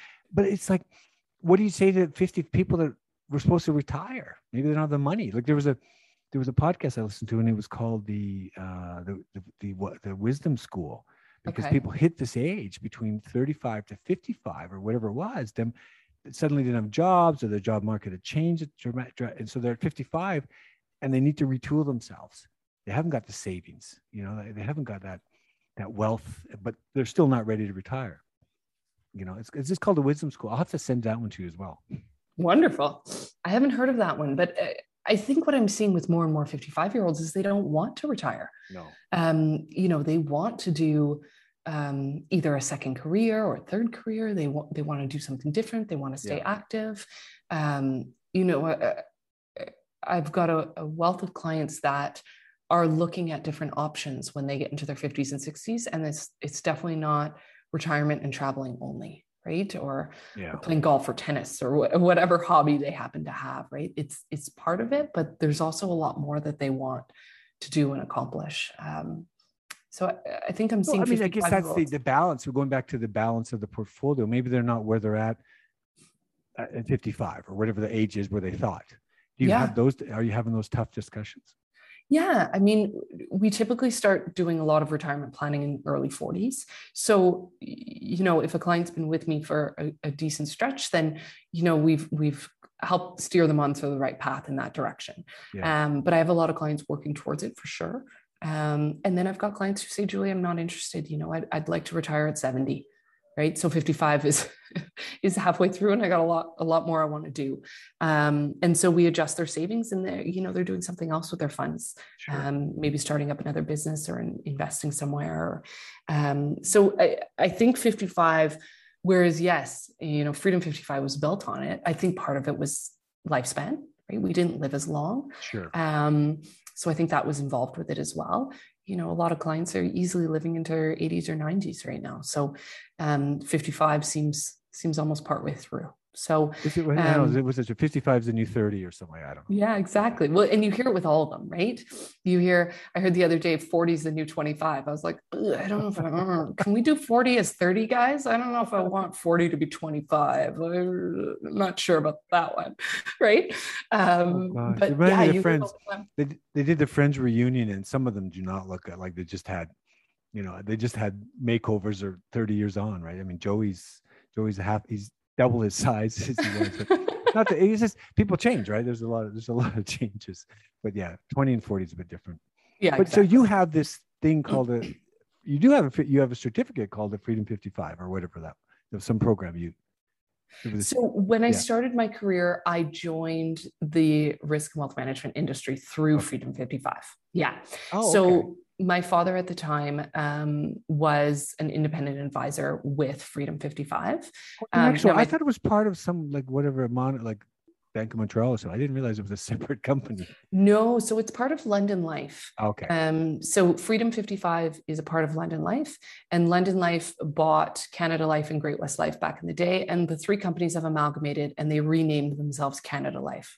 but it's like, what do you say to 50 people that were supposed to retire? Maybe they don't have the money. Like there was a there was a podcast I listened to, and it was called the uh, the the the, what, the Wisdom School, because Okay. people hit this age between 35 to 55 or whatever it was. Them suddenly didn't have jobs, or the job market had changed, and so they're at 55, and they need to retool themselves. They haven't got the savings, you know, they haven't got that that wealth, but they're still not ready to retire. You know, it's it's just called the Wisdom School. I'll have to send that one to you as well. Wonderful. I haven't heard of that one, but uh, I think what I'm seeing with more and more 55 year olds is they don't want to retire. No. Um, you know, they want to do um, either a second career or a third career. They want they want to do something different. They want to stay Yeah. active. Um, you know, uh, uh, I've got a, a wealth of clients that are looking at different options when they get into their 50s and 60s, and it's it's definitely not retirement and traveling only, right? Or Yeah. or playing golf or tennis or wha- whatever hobby they happen to have right it's it's part of it but there's also a lot more that they want to do and accomplish um, so I, I think i'm Well, seeing I mean, I guess that's the, the balance. We're going back to the balance of the portfolio. Maybe they're not where they're at at at 55 or whatever the age is where they thought. Do you Yeah. have those? Are you having those tough discussions? Yeah, I mean, we typically start doing a lot of retirement planning in early 40s. So, you know, if a client's been with me for a, a decent stretch, then you know we've we've helped steer them onto the right path in that direction. Yeah. Um, but I have a lot of clients working towards it for sure. Um, and then I've got clients who say, Julie, I'm not interested. You know, I'd, I'd like to retire at 70 right so 55 is is halfway through and i got a lot a lot more i want to do um, and so we adjust their savings and they're you know they're doing something else with their funds Sure. um, maybe starting up another business or in, investing somewhere um, so I, I think 55 whereas yes you know freedom 55 was built on it i think part of it was lifespan right we didn't live as long sure. um, so I think that was involved with it as well. You know, a lot of clients are easily living into their 80s or 90s right now. So um, 55 seems seems almost partway through. So Is it, don't know, um, it was it 55 is the new 30 or something? I don't know. yeah, exactly. Well, and you hear it with all of them, right? You hear, I heard the other day, 40 is the new 25. I was like, I don't know if I uh, can we do 40 as 30 guys? I don't know if I want 40 to be 25. I'm not sure about that one, right? Um, gosh. but yeah, you Friends. all the time. They, they did the Friends reunion, and some of them do not look like they just had, you know, they just had makeovers or 30 years on, right? I mean, Joey's Joey's a half, he's double his size as he was. Not that it's just people change, right? There's a lot of there's a lot of changes. But yeah, 20 and 40 is a bit different. Yeah, but so you have this thing called a you do have a you have a certificate called the Freedom 55 or whatever that some program you was- So when I yeah. started my career, I joined the risk and wealth management industry through Okay. Freedom 55. Yeah. oh, so okay. my father at the time um, was an independent advisor with Freedom 55. um, Actually, I thought it was part of some like whatever mon like Bank of Montreal so. I didn't realize it was a separate company. No, so it's part of London Life. Okay. Um, so Freedom 55 is a part of London Life, and London Life bought Canada Life and Great West Life back in the day, and the three companies have amalgamated and they renamed themselves Canada Life.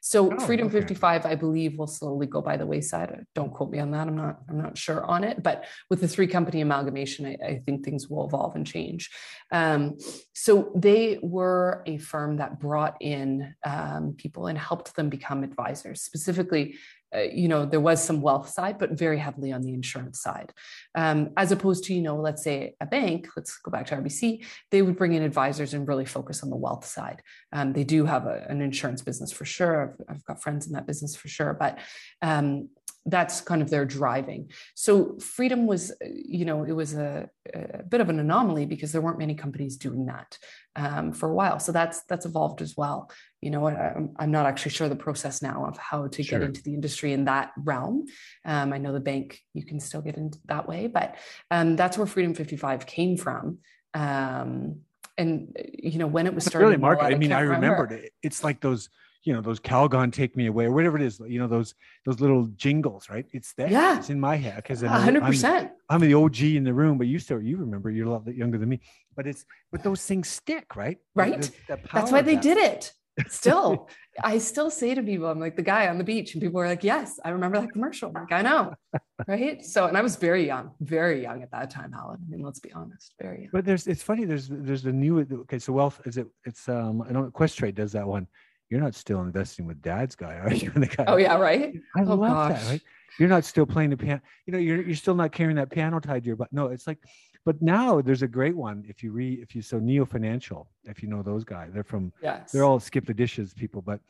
So Oh, Freedom okay. 55, I believe, will slowly go by the wayside. Don't quote me on that. I'm not. I'm not sure on it. But with the three company amalgamation, I, I think things will evolve and change. Um, so they were a firm that brought in um, people and helped them become advisors. Specifically, uh, you know, there was some wealth side, but very heavily on the insurance side, um, as opposed to you know, let's say a bank. Let's go back to RBC. They would bring in advisors and really focus on the wealth side. Um, they do have a, an insurance business for sure. I've, I've got friends in that business for sure, but um, that's kind of their driving. So freedom was, uh, you know, it was a, a bit of an anomaly because there weren't many companies doing that um, for a while. So that's that's evolved as well. You know, I'm, I'm not actually sure the process now of how to Sure. get into the industry in that realm. Um, I know the bank you can still get in that way, but um, that's where Freedom 55 came from. Um, and uh, you know, when it was started, really market. I mean, I can't remember. remembered it. It's like those, you know, those Calgon take me away or whatever it is, you know, those those little jingles, right? It's there. Yeah. It's in my head because A hundred percent. I'm the OG in the room, but you still you remember you're a lot younger than me. But it's but those things stick, right? Right. the- the That's why they that. did it. still i still say to people i'm like the guy on the beach and people are like yes i remember that commercial I'm like i know right so and i was very young very young at that time alan i mean let's be honest very young but there's it's funny there's there's the new okay so wealth is it it's um i don't questrade does that one you're not still investing with dad's guy are you the guy oh yeah right i oh, love gosh. that right you're not still playing the piano you know you're, you're still not carrying that piano tied to your butt no it's like but now there's a great one. If you read, if you so Neo Financial, if you know those guys, they're from. Yes. They're all skip the dishes people, but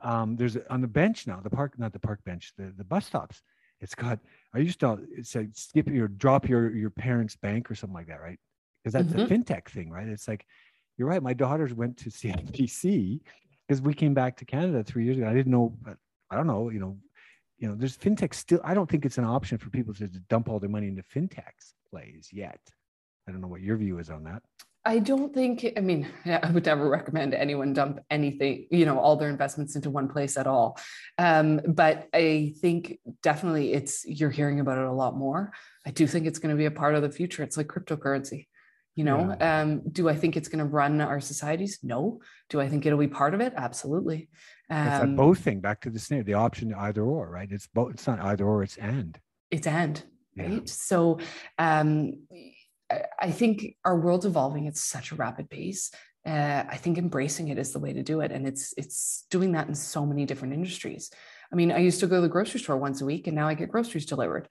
um, there's on the bench now, the park, not the park bench, the the bus stops. It's got. I used to. It's like skip your drop your your parents' bank or something like that, right? Because that's mm-hmm. a fintech thing, right? It's like, you're right. My daughters went to CIBC because we came back to Canada three years ago. I didn't know, but I don't know. You know, you know, there's fintech still. I don't think it's an option for people to dump all their money into fintechs plays yet. I don't know what your view is on that. I don't think, I mean, I would never recommend anyone dump anything, you know, all their investments into one place at all. Um, but I think definitely it's, you're hearing about it a lot more. I do think it's going to be a part of the future. It's like cryptocurrency. You know, yeah. um, do I think it's going to run our societies? No. Do I think it'll be part of it? Absolutely. Um, it's a um, both thing. Back to the snare, the option either or, right? It's both. It's not either or. It's and. It's and right. So, um, I think our world's evolving at such a rapid pace. Uh, I think embracing it is the way to do it, and it's it's doing that in so many different industries. I mean, I used to go to the grocery store once a week, and now I get groceries delivered.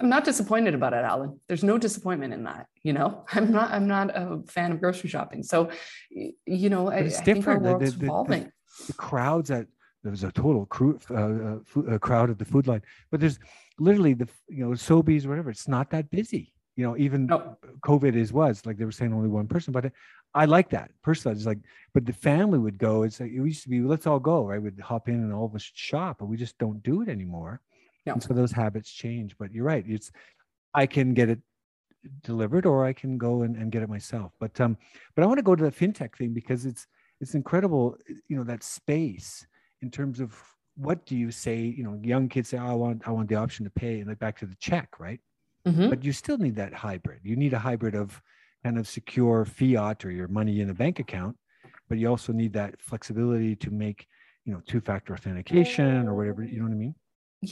I'm not disappointed about it, Alan. There's no disappointment in that. You know, I'm not. I'm not a fan of grocery shopping. So, you know, I, I, think our world's the, the, evolving. The, the, crowds at there was a total crew, uh, uh, crowd at the food line, but there's literally the you know Sobeys, or whatever. It's not that busy you know even nope. covid is was like they were saying only one person but i like that personally it's like but the family would go it's like it used to be let's all go right We'd hop in and all of us shop but we just don't do it anymore no. and so those habits change but you're right it's i can get it delivered or i can go and, and get it myself but um but i want to go to the fintech thing because it's it's incredible you know that space in terms of what do you say you know young kids say oh, i want i want the option to pay and like back to the check right mm-hmm. but you still need that hybrid. You need a hybrid of kind of secure fiat or your money in a bank account, but you also need that flexibility to make, you know, two-factor authentication or whatever. You know what I mean?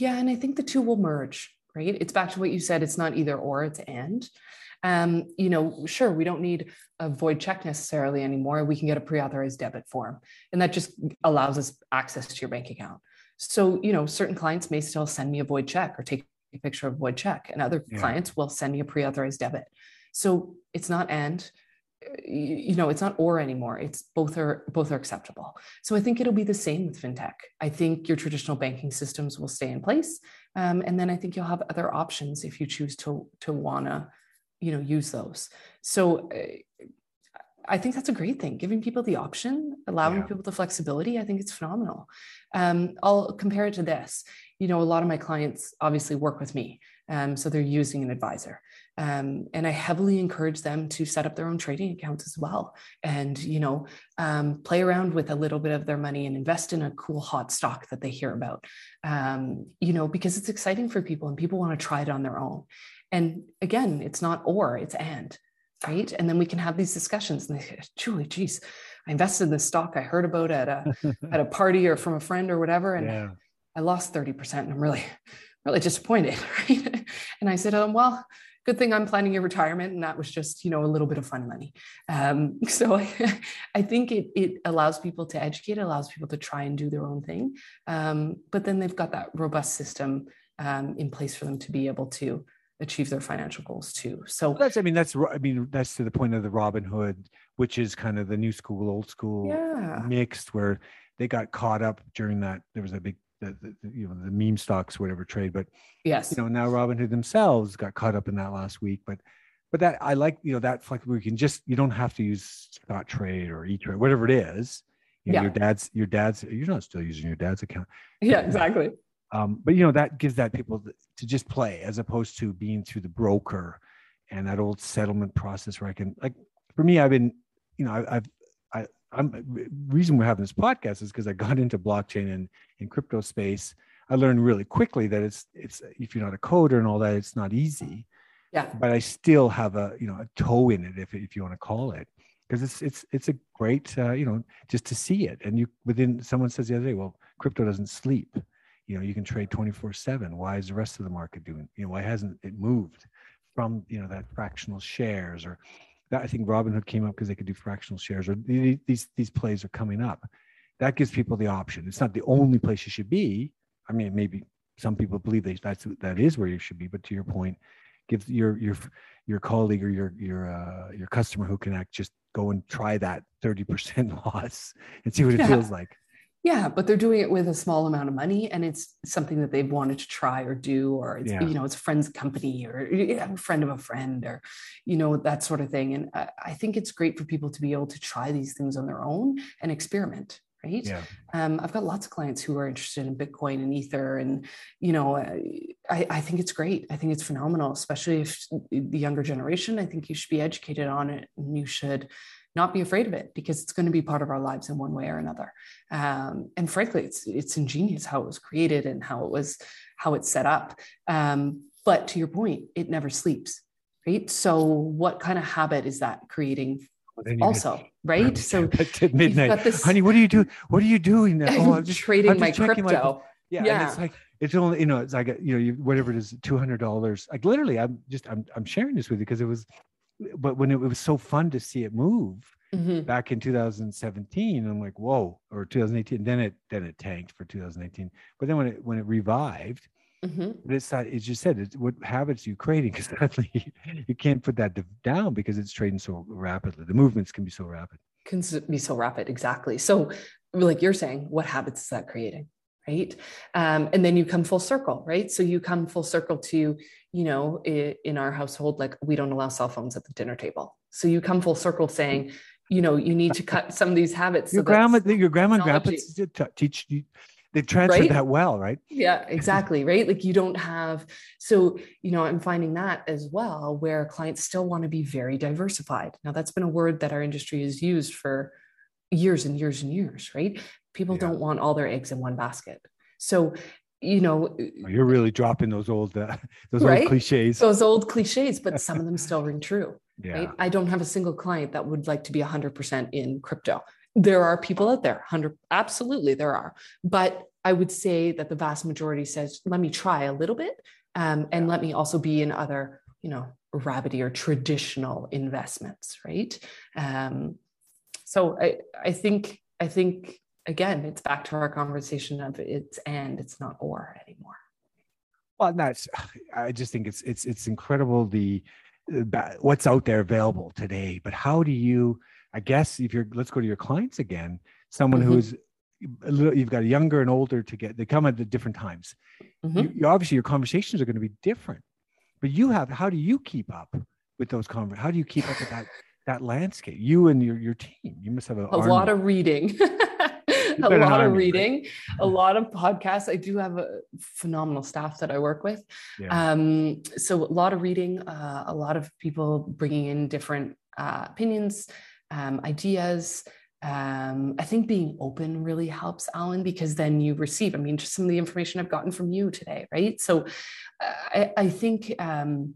Yeah, and I think the two will merge. Right? It's back to what you said. It's not either or. It's and. Um, you know, sure, we don't need a void check necessarily anymore. We can get a pre-authorized debit form, and that just allows us access to your bank account. So, you know, certain clients may still send me a void check or take a picture of void check and other yeah. clients will send me a pre-authorized debit so it's not and you know it's not or anymore it's both are both are acceptable so i think it'll be the same with fintech i think your traditional banking systems will stay in place um, and then i think you'll have other options if you choose to to wanna you know use those so uh, I think that's a great thing. Giving people the option, allowing yeah. people the flexibility, I think it's phenomenal. Um, I'll compare it to this you know, a lot of my clients obviously work with me. Um, so they're using an advisor. Um, and I heavily encourage them to set up their own trading accounts as well. And, you know, um, play around with a little bit of their money and invest in a cool hot stock that they hear about, um, you know, because it's exciting for people and people want to try it on their own. And again, it's not or, it's and, right? And then we can have these discussions and they say, Julie, geez, I invested in this stock I heard about at a, at a party or from a friend or whatever. And yeah I lost 30% and I'm really, really disappointed. Right. and I said, um, well, good thing I'm planning your retirement. And that was just, you know, a little bit of fun money. Um, so I, I think it, it allows people to educate, allows people to try and do their own thing. Um, but then they've got that robust system um, in place for them to be able to achieve their financial goals too. So that's, I mean, that's, I mean, that's to the point of the Robinhood, which is kind of the new school, old school yeah. mixed where they got caught up during that. There was a big the, the, you know the meme stocks whatever trade but yes. you know now robinhood themselves got caught up in that last week but but that i like you know that like we can just you don't have to use Scottrade or e-trade whatever it is. You know, yeah. your dad's your dad's you're not still using your dad's account. Yeah exactly. Um, but you know that gives that people to just play as opposed to being through the broker and that old settlement process where i can like for me i've been you know I, i've I'm the reason we're having this podcast is because I got into blockchain and in crypto space. I learned really quickly that it's it's if you're not a coder and all that, it's not easy. Yeah. But I still have a you know a toe in it if if you want to call it because it's it's it's a great uh, you know just to see it and you within someone says the other day well crypto doesn't sleep you know you can trade 24 7 why is the rest of the market doing you know why hasn't it moved from you know that fractional shares or that i think robinhood came up because they could do fractional shares or these these plays are coming up. That gives people the option. It's not the only place you should be. I mean maybe some people believe they, that's that is where you should be but to your point give your your your colleague or your your uh, your customer who can act just go and try that 30% loss and see what it yeah. feels like yeah but they're doing it with a small amount of money and it's something that they've wanted to try or do or it's yeah. you know it's a friend's company or a friend of a friend or you know that sort of thing and I think it's great for people to be able to try these things on their own and experiment right yeah. um, i've got lots of clients who are interested in bitcoin and ether and you know I, I think it's great i think it's phenomenal especially if the younger generation i think you should be educated on it and you should not be afraid of it because it's going to be part of our lives in one way or another. Um, and frankly it's it's ingenious how it was created and how it was how it's set up. Um, but to your point it never sleeps right? So what kind of habit is that creating also right? So at midnight. this, honey what are you doing what are you doing now? oh i'm just trading I'm just my crypto. my, yeah, yeah. it's like it's only you know it's like you know you, whatever it is two hundred dollars. Like literally i'm just I'm, I'm sharing this with you because it was but when it, was so fun to see it move mm-hmm. back in 2017 i'm like whoa or 2018 then it then it tanked for 2018 but then when it when it revived Mm-hmm. But it's not, as you said, it's what habits you creating because suddenly you can't put that down because it's trading so rapidly. The movements can be so rapid. Can be so rapid, exactly. So, like you're saying, what habits is that creating? Right. Um, and then you come full circle, right? So you come full circle to, you know, in our household, like we don't allow cell phones at the dinner table. So you come full circle saying, you know, you need to cut some of these habits. Your so grandma, your grandma and grandpa teach you they transferred right? that well, right? Yeah, exactly. right. Like you don't have, so, you know, I'm finding that as well, where clients still want to be very diversified. Now, that's been a word that our industry has used for years and years and years, right? People yeah. don't want all their eggs in one basket. So, you know, oh, you're really dropping those old, uh, those right? old cliches. Those old cliches, but some of them still ring true. Yeah. Right? I don't have a single client that would like to be 100% in crypto there are people out there 100 absolutely there are but i would say that the vast majority says let me try a little bit um, and let me also be in other you know rabbity or traditional investments right um, so i i think i think again it's back to our conversation of it's and it's not or anymore well that's i just think it's it's it's incredible the what's out there available today but how do you I guess if you're let's go to your clients again, someone mm-hmm. who's a little, you've got a younger and older to get they come at the different times. Mm-hmm. You, you, obviously your conversations are going to be different, but you have how do you keep up with those conversations? How do you keep up with that that landscape? You and your your team, you must have a, a lot of reading. a lot of reading, a lot of podcasts. I do have a phenomenal staff that I work with. Yeah. Um, so a lot of reading, uh, a lot of people bringing in different uh, opinions, um, ideas. Um, I think being open really helps, Alan, because then you receive. I mean, just some of the information I've gotten from you today, right? So, uh, I, I, think um,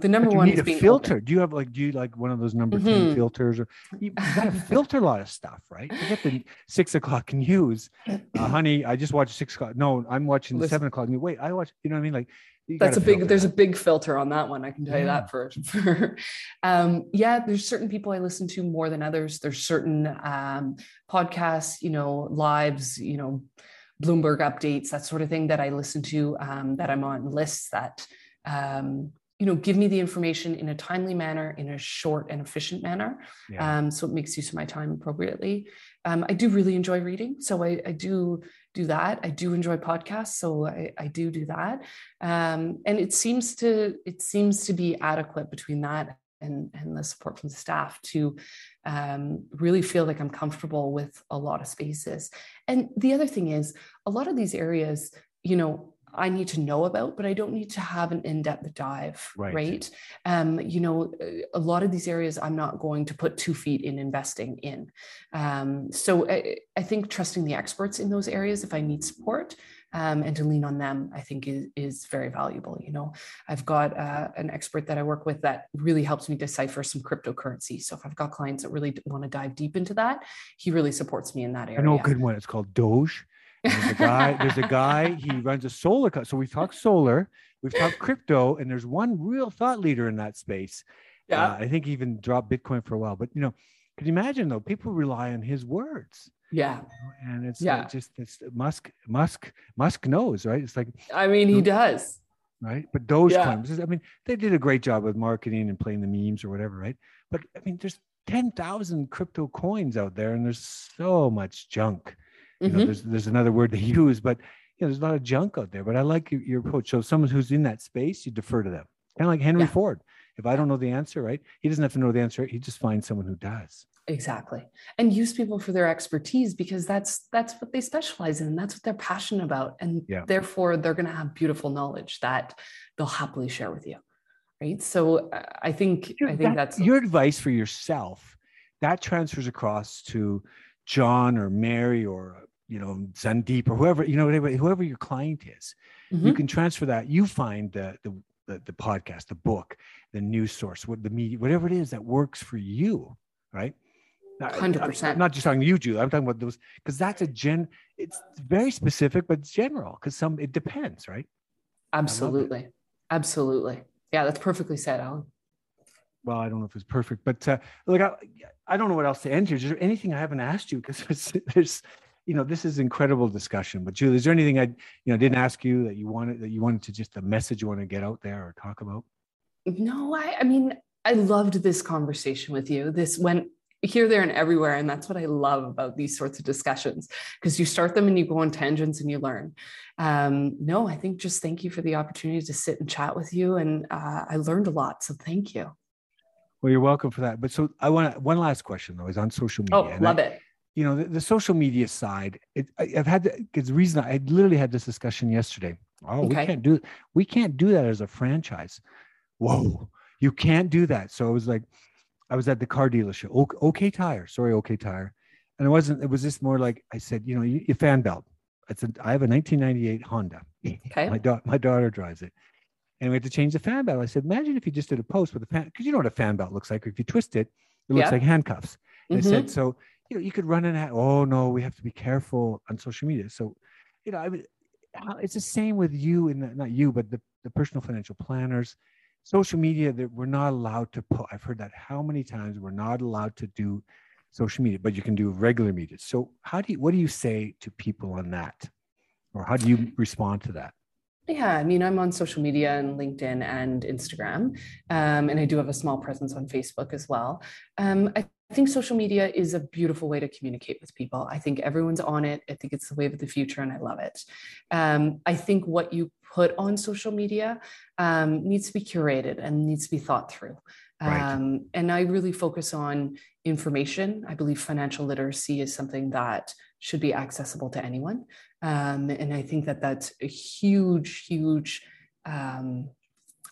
the number one need is a filter. Open. Do you have like do you like one of those number mm-hmm. 10 filters or you, you got to filter a lot of stuff, right? You get the six o'clock news, uh, honey. I just watched six o'clock. No, I'm watching the seven o'clock news. Wait, I watch. You know what I mean? Like that's a big there's that. a big filter on that one i can tell yeah. you that for, for um, yeah there's certain people i listen to more than others there's certain um, podcasts you know lives you know bloomberg updates that sort of thing that i listen to um, that i'm on lists that um, you know give me the information in a timely manner in a short and efficient manner yeah. um, so it makes use of my time appropriately. Um, i do really enjoy reading so I, I, do do that. I do enjoy podcasts so i, I do do that. Um, and it seems to it seems to be adequate between that and, and the support from the staff to um, really feel like i'm comfortable with a lot of spaces. And the other thing is a lot of these areas you know I need to know about, but I don't need to have an in-depth dive, right? right? Um, you know, a lot of these areas I'm not going to put two feet in investing in. Um, so I, I, think trusting the experts in those areas if I need support um, and to lean on them, I think is, is very valuable. You know, I've got uh, an expert that I work with that really helps me decipher some cryptocurrency. So if I've got clients that really want to dive deep into that, he really supports me in that area. I know a good one. It's called Doge. There's a guy. there's a guy. He runs a solar. Co- so we've talked solar, we've talked crypto, and there's one real thought leader in that space. Yeah, uh, I think he even dropped Bitcoin for a while. But you know, could you imagine though? People rely on his words. Yeah. And it's yeah. just it's Musk Musk Musk knows, right? It's like I mean, he does. Right. But Dogecoin, yeah. I mean, they did a great job with marketing and playing the memes or whatever, right? But I mean, there's 10,000 crypto coins out there and there's so much junk. You mm-hmm. know, there's there's another word they use, but you know, there's a lot of junk out there. But I like your, your approach. So someone who's in that space, you defer to them. Kind of like Henry yeah. Ford. If I don't know the answer, right? He doesn't have to know the answer. He just finds someone who does exactly and use people for their expertise because that's that's what they specialize in that's what they're passionate about and yeah. therefore they're going to have beautiful knowledge that they'll happily share with you right so uh, i think i think that, that's your advice for yourself that transfers across to john or mary or you know sandeep or whoever you know whoever, whoever your client is mm-hmm. you can transfer that you find the, the the, the podcast the book the news source what the media whatever it is that works for you right Hundred percent. Not just talking to you, Julie. I'm talking about those because that's a gen. It's very specific, but it's general because some it depends, right? Absolutely, absolutely. Yeah, that's perfectly said, Alan. Well, I don't know if it's perfect, but uh, look, I, I don't know what else to end here. Is there anything I haven't asked you? Because there's, you know, this is incredible discussion. But Julie, is there anything I, you know, didn't ask you that you wanted that you wanted to just a message you want to get out there or talk about? No, I, I mean, I loved this conversation with you. This went here, there, and everywhere. And that's what I love about these sorts of discussions because you start them and you go on tangents and you learn. Um, no, I think just thank you for the opportunity to sit and chat with you. And uh, I learned a lot. So thank you. Well, you're welcome for that. But so I want one last question though is on social media. Oh, love I, it. You know, the, the, social media side, it, I, have had because the reason I literally had this discussion yesterday. Oh, okay. we can't do we can't do that as a franchise. Whoa, you can't do that. So I was like, I was at the car dealership, OK, OK Tire, sorry, OK Tire, and it wasn't. It was just more like I said, you know, you, you fan belt. It's a, I have a 1998 Honda. Okay. My daughter, my daughter drives it, and we had to change the fan belt. I said, imagine if you just did a post with a fan, because you know what a fan belt looks like. If you twist it, it looks yeah. like handcuffs. And mm-hmm. I said, mm-hmm. so you know, you could run in. At, oh no, we have to be careful on social media. So, you know, I mean, it's the same with you and not you, but the the personal financial planners social media that we're not allowed to put i've heard that how many times we're not allowed to do social media but you can do regular media so how do you what do you say to people on that or how do you respond to that yeah, I mean, I'm on social media and LinkedIn and Instagram, um, and I do have a small presence on Facebook as well. Um, I think social media is a beautiful way to communicate with people. I think everyone's on it. I think it's the wave of the future, and I love it. Um, I think what you put on social media um, needs to be curated and needs to be thought through. Right. Um, and I really focus on information. I believe financial literacy is something that should be accessible to anyone. Um, and I think that that's a huge, huge um,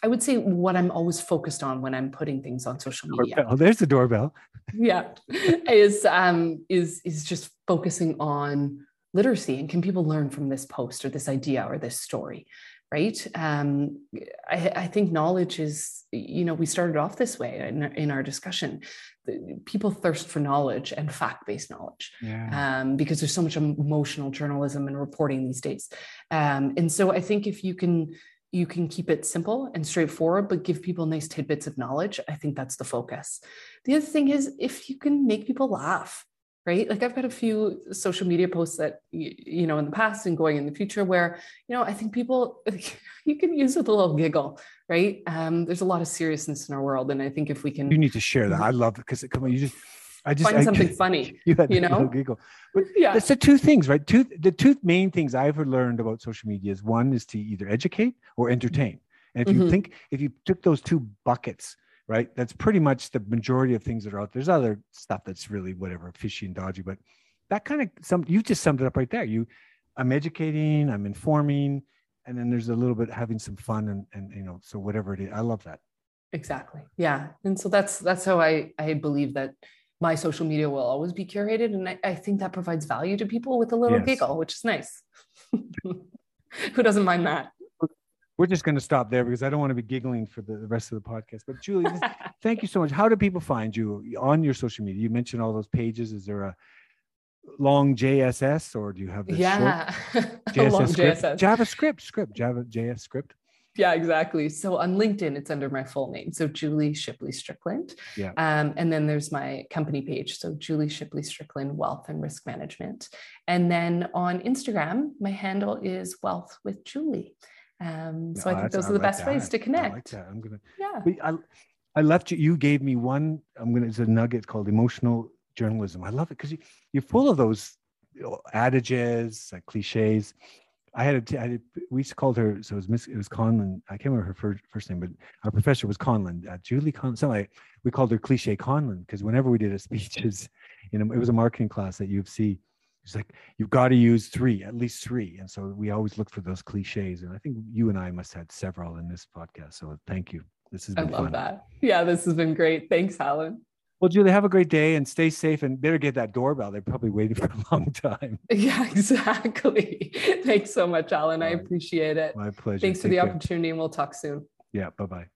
I would say what I'm always focused on when I'm putting things on social media. Oh, there's the doorbell. yeah, is um, is is just focusing on literacy and can people learn from this post or this idea or this story, right? Um, I, I think knowledge is you know we started off this way in, in our discussion. People thirst for knowledge and fact-based knowledge yeah. um, because there's so much emotional journalism and reporting these days, um, and so I think if you can you can keep it simple and straightforward, but give people nice tidbits of knowledge. I think that's the focus. The other thing is if you can make people laugh, right? Like I've got a few social media posts that, you know, in the past and going in the future where, you know, I think people, you can use with a little giggle, right? Um, there's a lot of seriousness in our world. And I think if we can. You need to share that. I love it because it come on, you just, I just find something I, funny. You, you know, giggle. But yeah, it's the two things, right? Two the two main things I've learned about social media is one is to either educate or entertain. And if mm-hmm. you think if you took those two buckets, right, that's pretty much the majority of things that are out. there. There's other stuff that's really whatever fishy and dodgy, but that kind of some you just summed it up right there. You, I'm educating, I'm informing, and then there's a little bit having some fun and and you know so whatever it is. I love that. Exactly. Yeah, and so that's that's how I I believe that my social media will always be curated. And I, I think that provides value to people with a little yes. giggle, which is nice. Who doesn't mind that? We're just going to stop there because I don't want to be giggling for the rest of the podcast. But Julie, thank you so much. How do people find you on your social media? You mentioned all those pages. Is there a long JSS or do you have the yeah short JSS long script? JSS. JavaScript script Java JS script? Yeah, exactly. So on LinkedIn, it's under my full name. So Julie Shipley Strickland. Yeah. Um, and then there's my company page. So Julie Shipley Strickland Wealth and Risk Management. And then on Instagram, my handle is Wealth with Julie. Um, so Oh, I think those I are the like best ways that. to I like connect. I'm gonna. Yeah. I, I left you. You gave me one. I'm gonna. It's a nugget called emotional journalism. I love it because you, you're full of those you know, adages, uh, cliches. I had a, I had a, we used to call her. So it was Miss. It was Conlon. I can't remember her first, first name, but our professor was Conlon. Uh, Julie Conlon. Something like, we called her cliche Conlon because whenever we did a speeches, you know, it was a marketing class at U of C. It's like you've got to use three, at least three, and so we always look for those cliches. And I think you and I must have had several in this podcast. So thank you. This has been I love fun. that. Yeah, this has been great. Thanks, Alan. Well, Julie, have a great day and stay safe and better get that doorbell. They're probably waiting for a long time. Yeah, exactly. Thanks so much, Alan. I appreciate it. My pleasure. Thanks for the care. opportunity, and we'll talk soon. Yeah. Bye bye.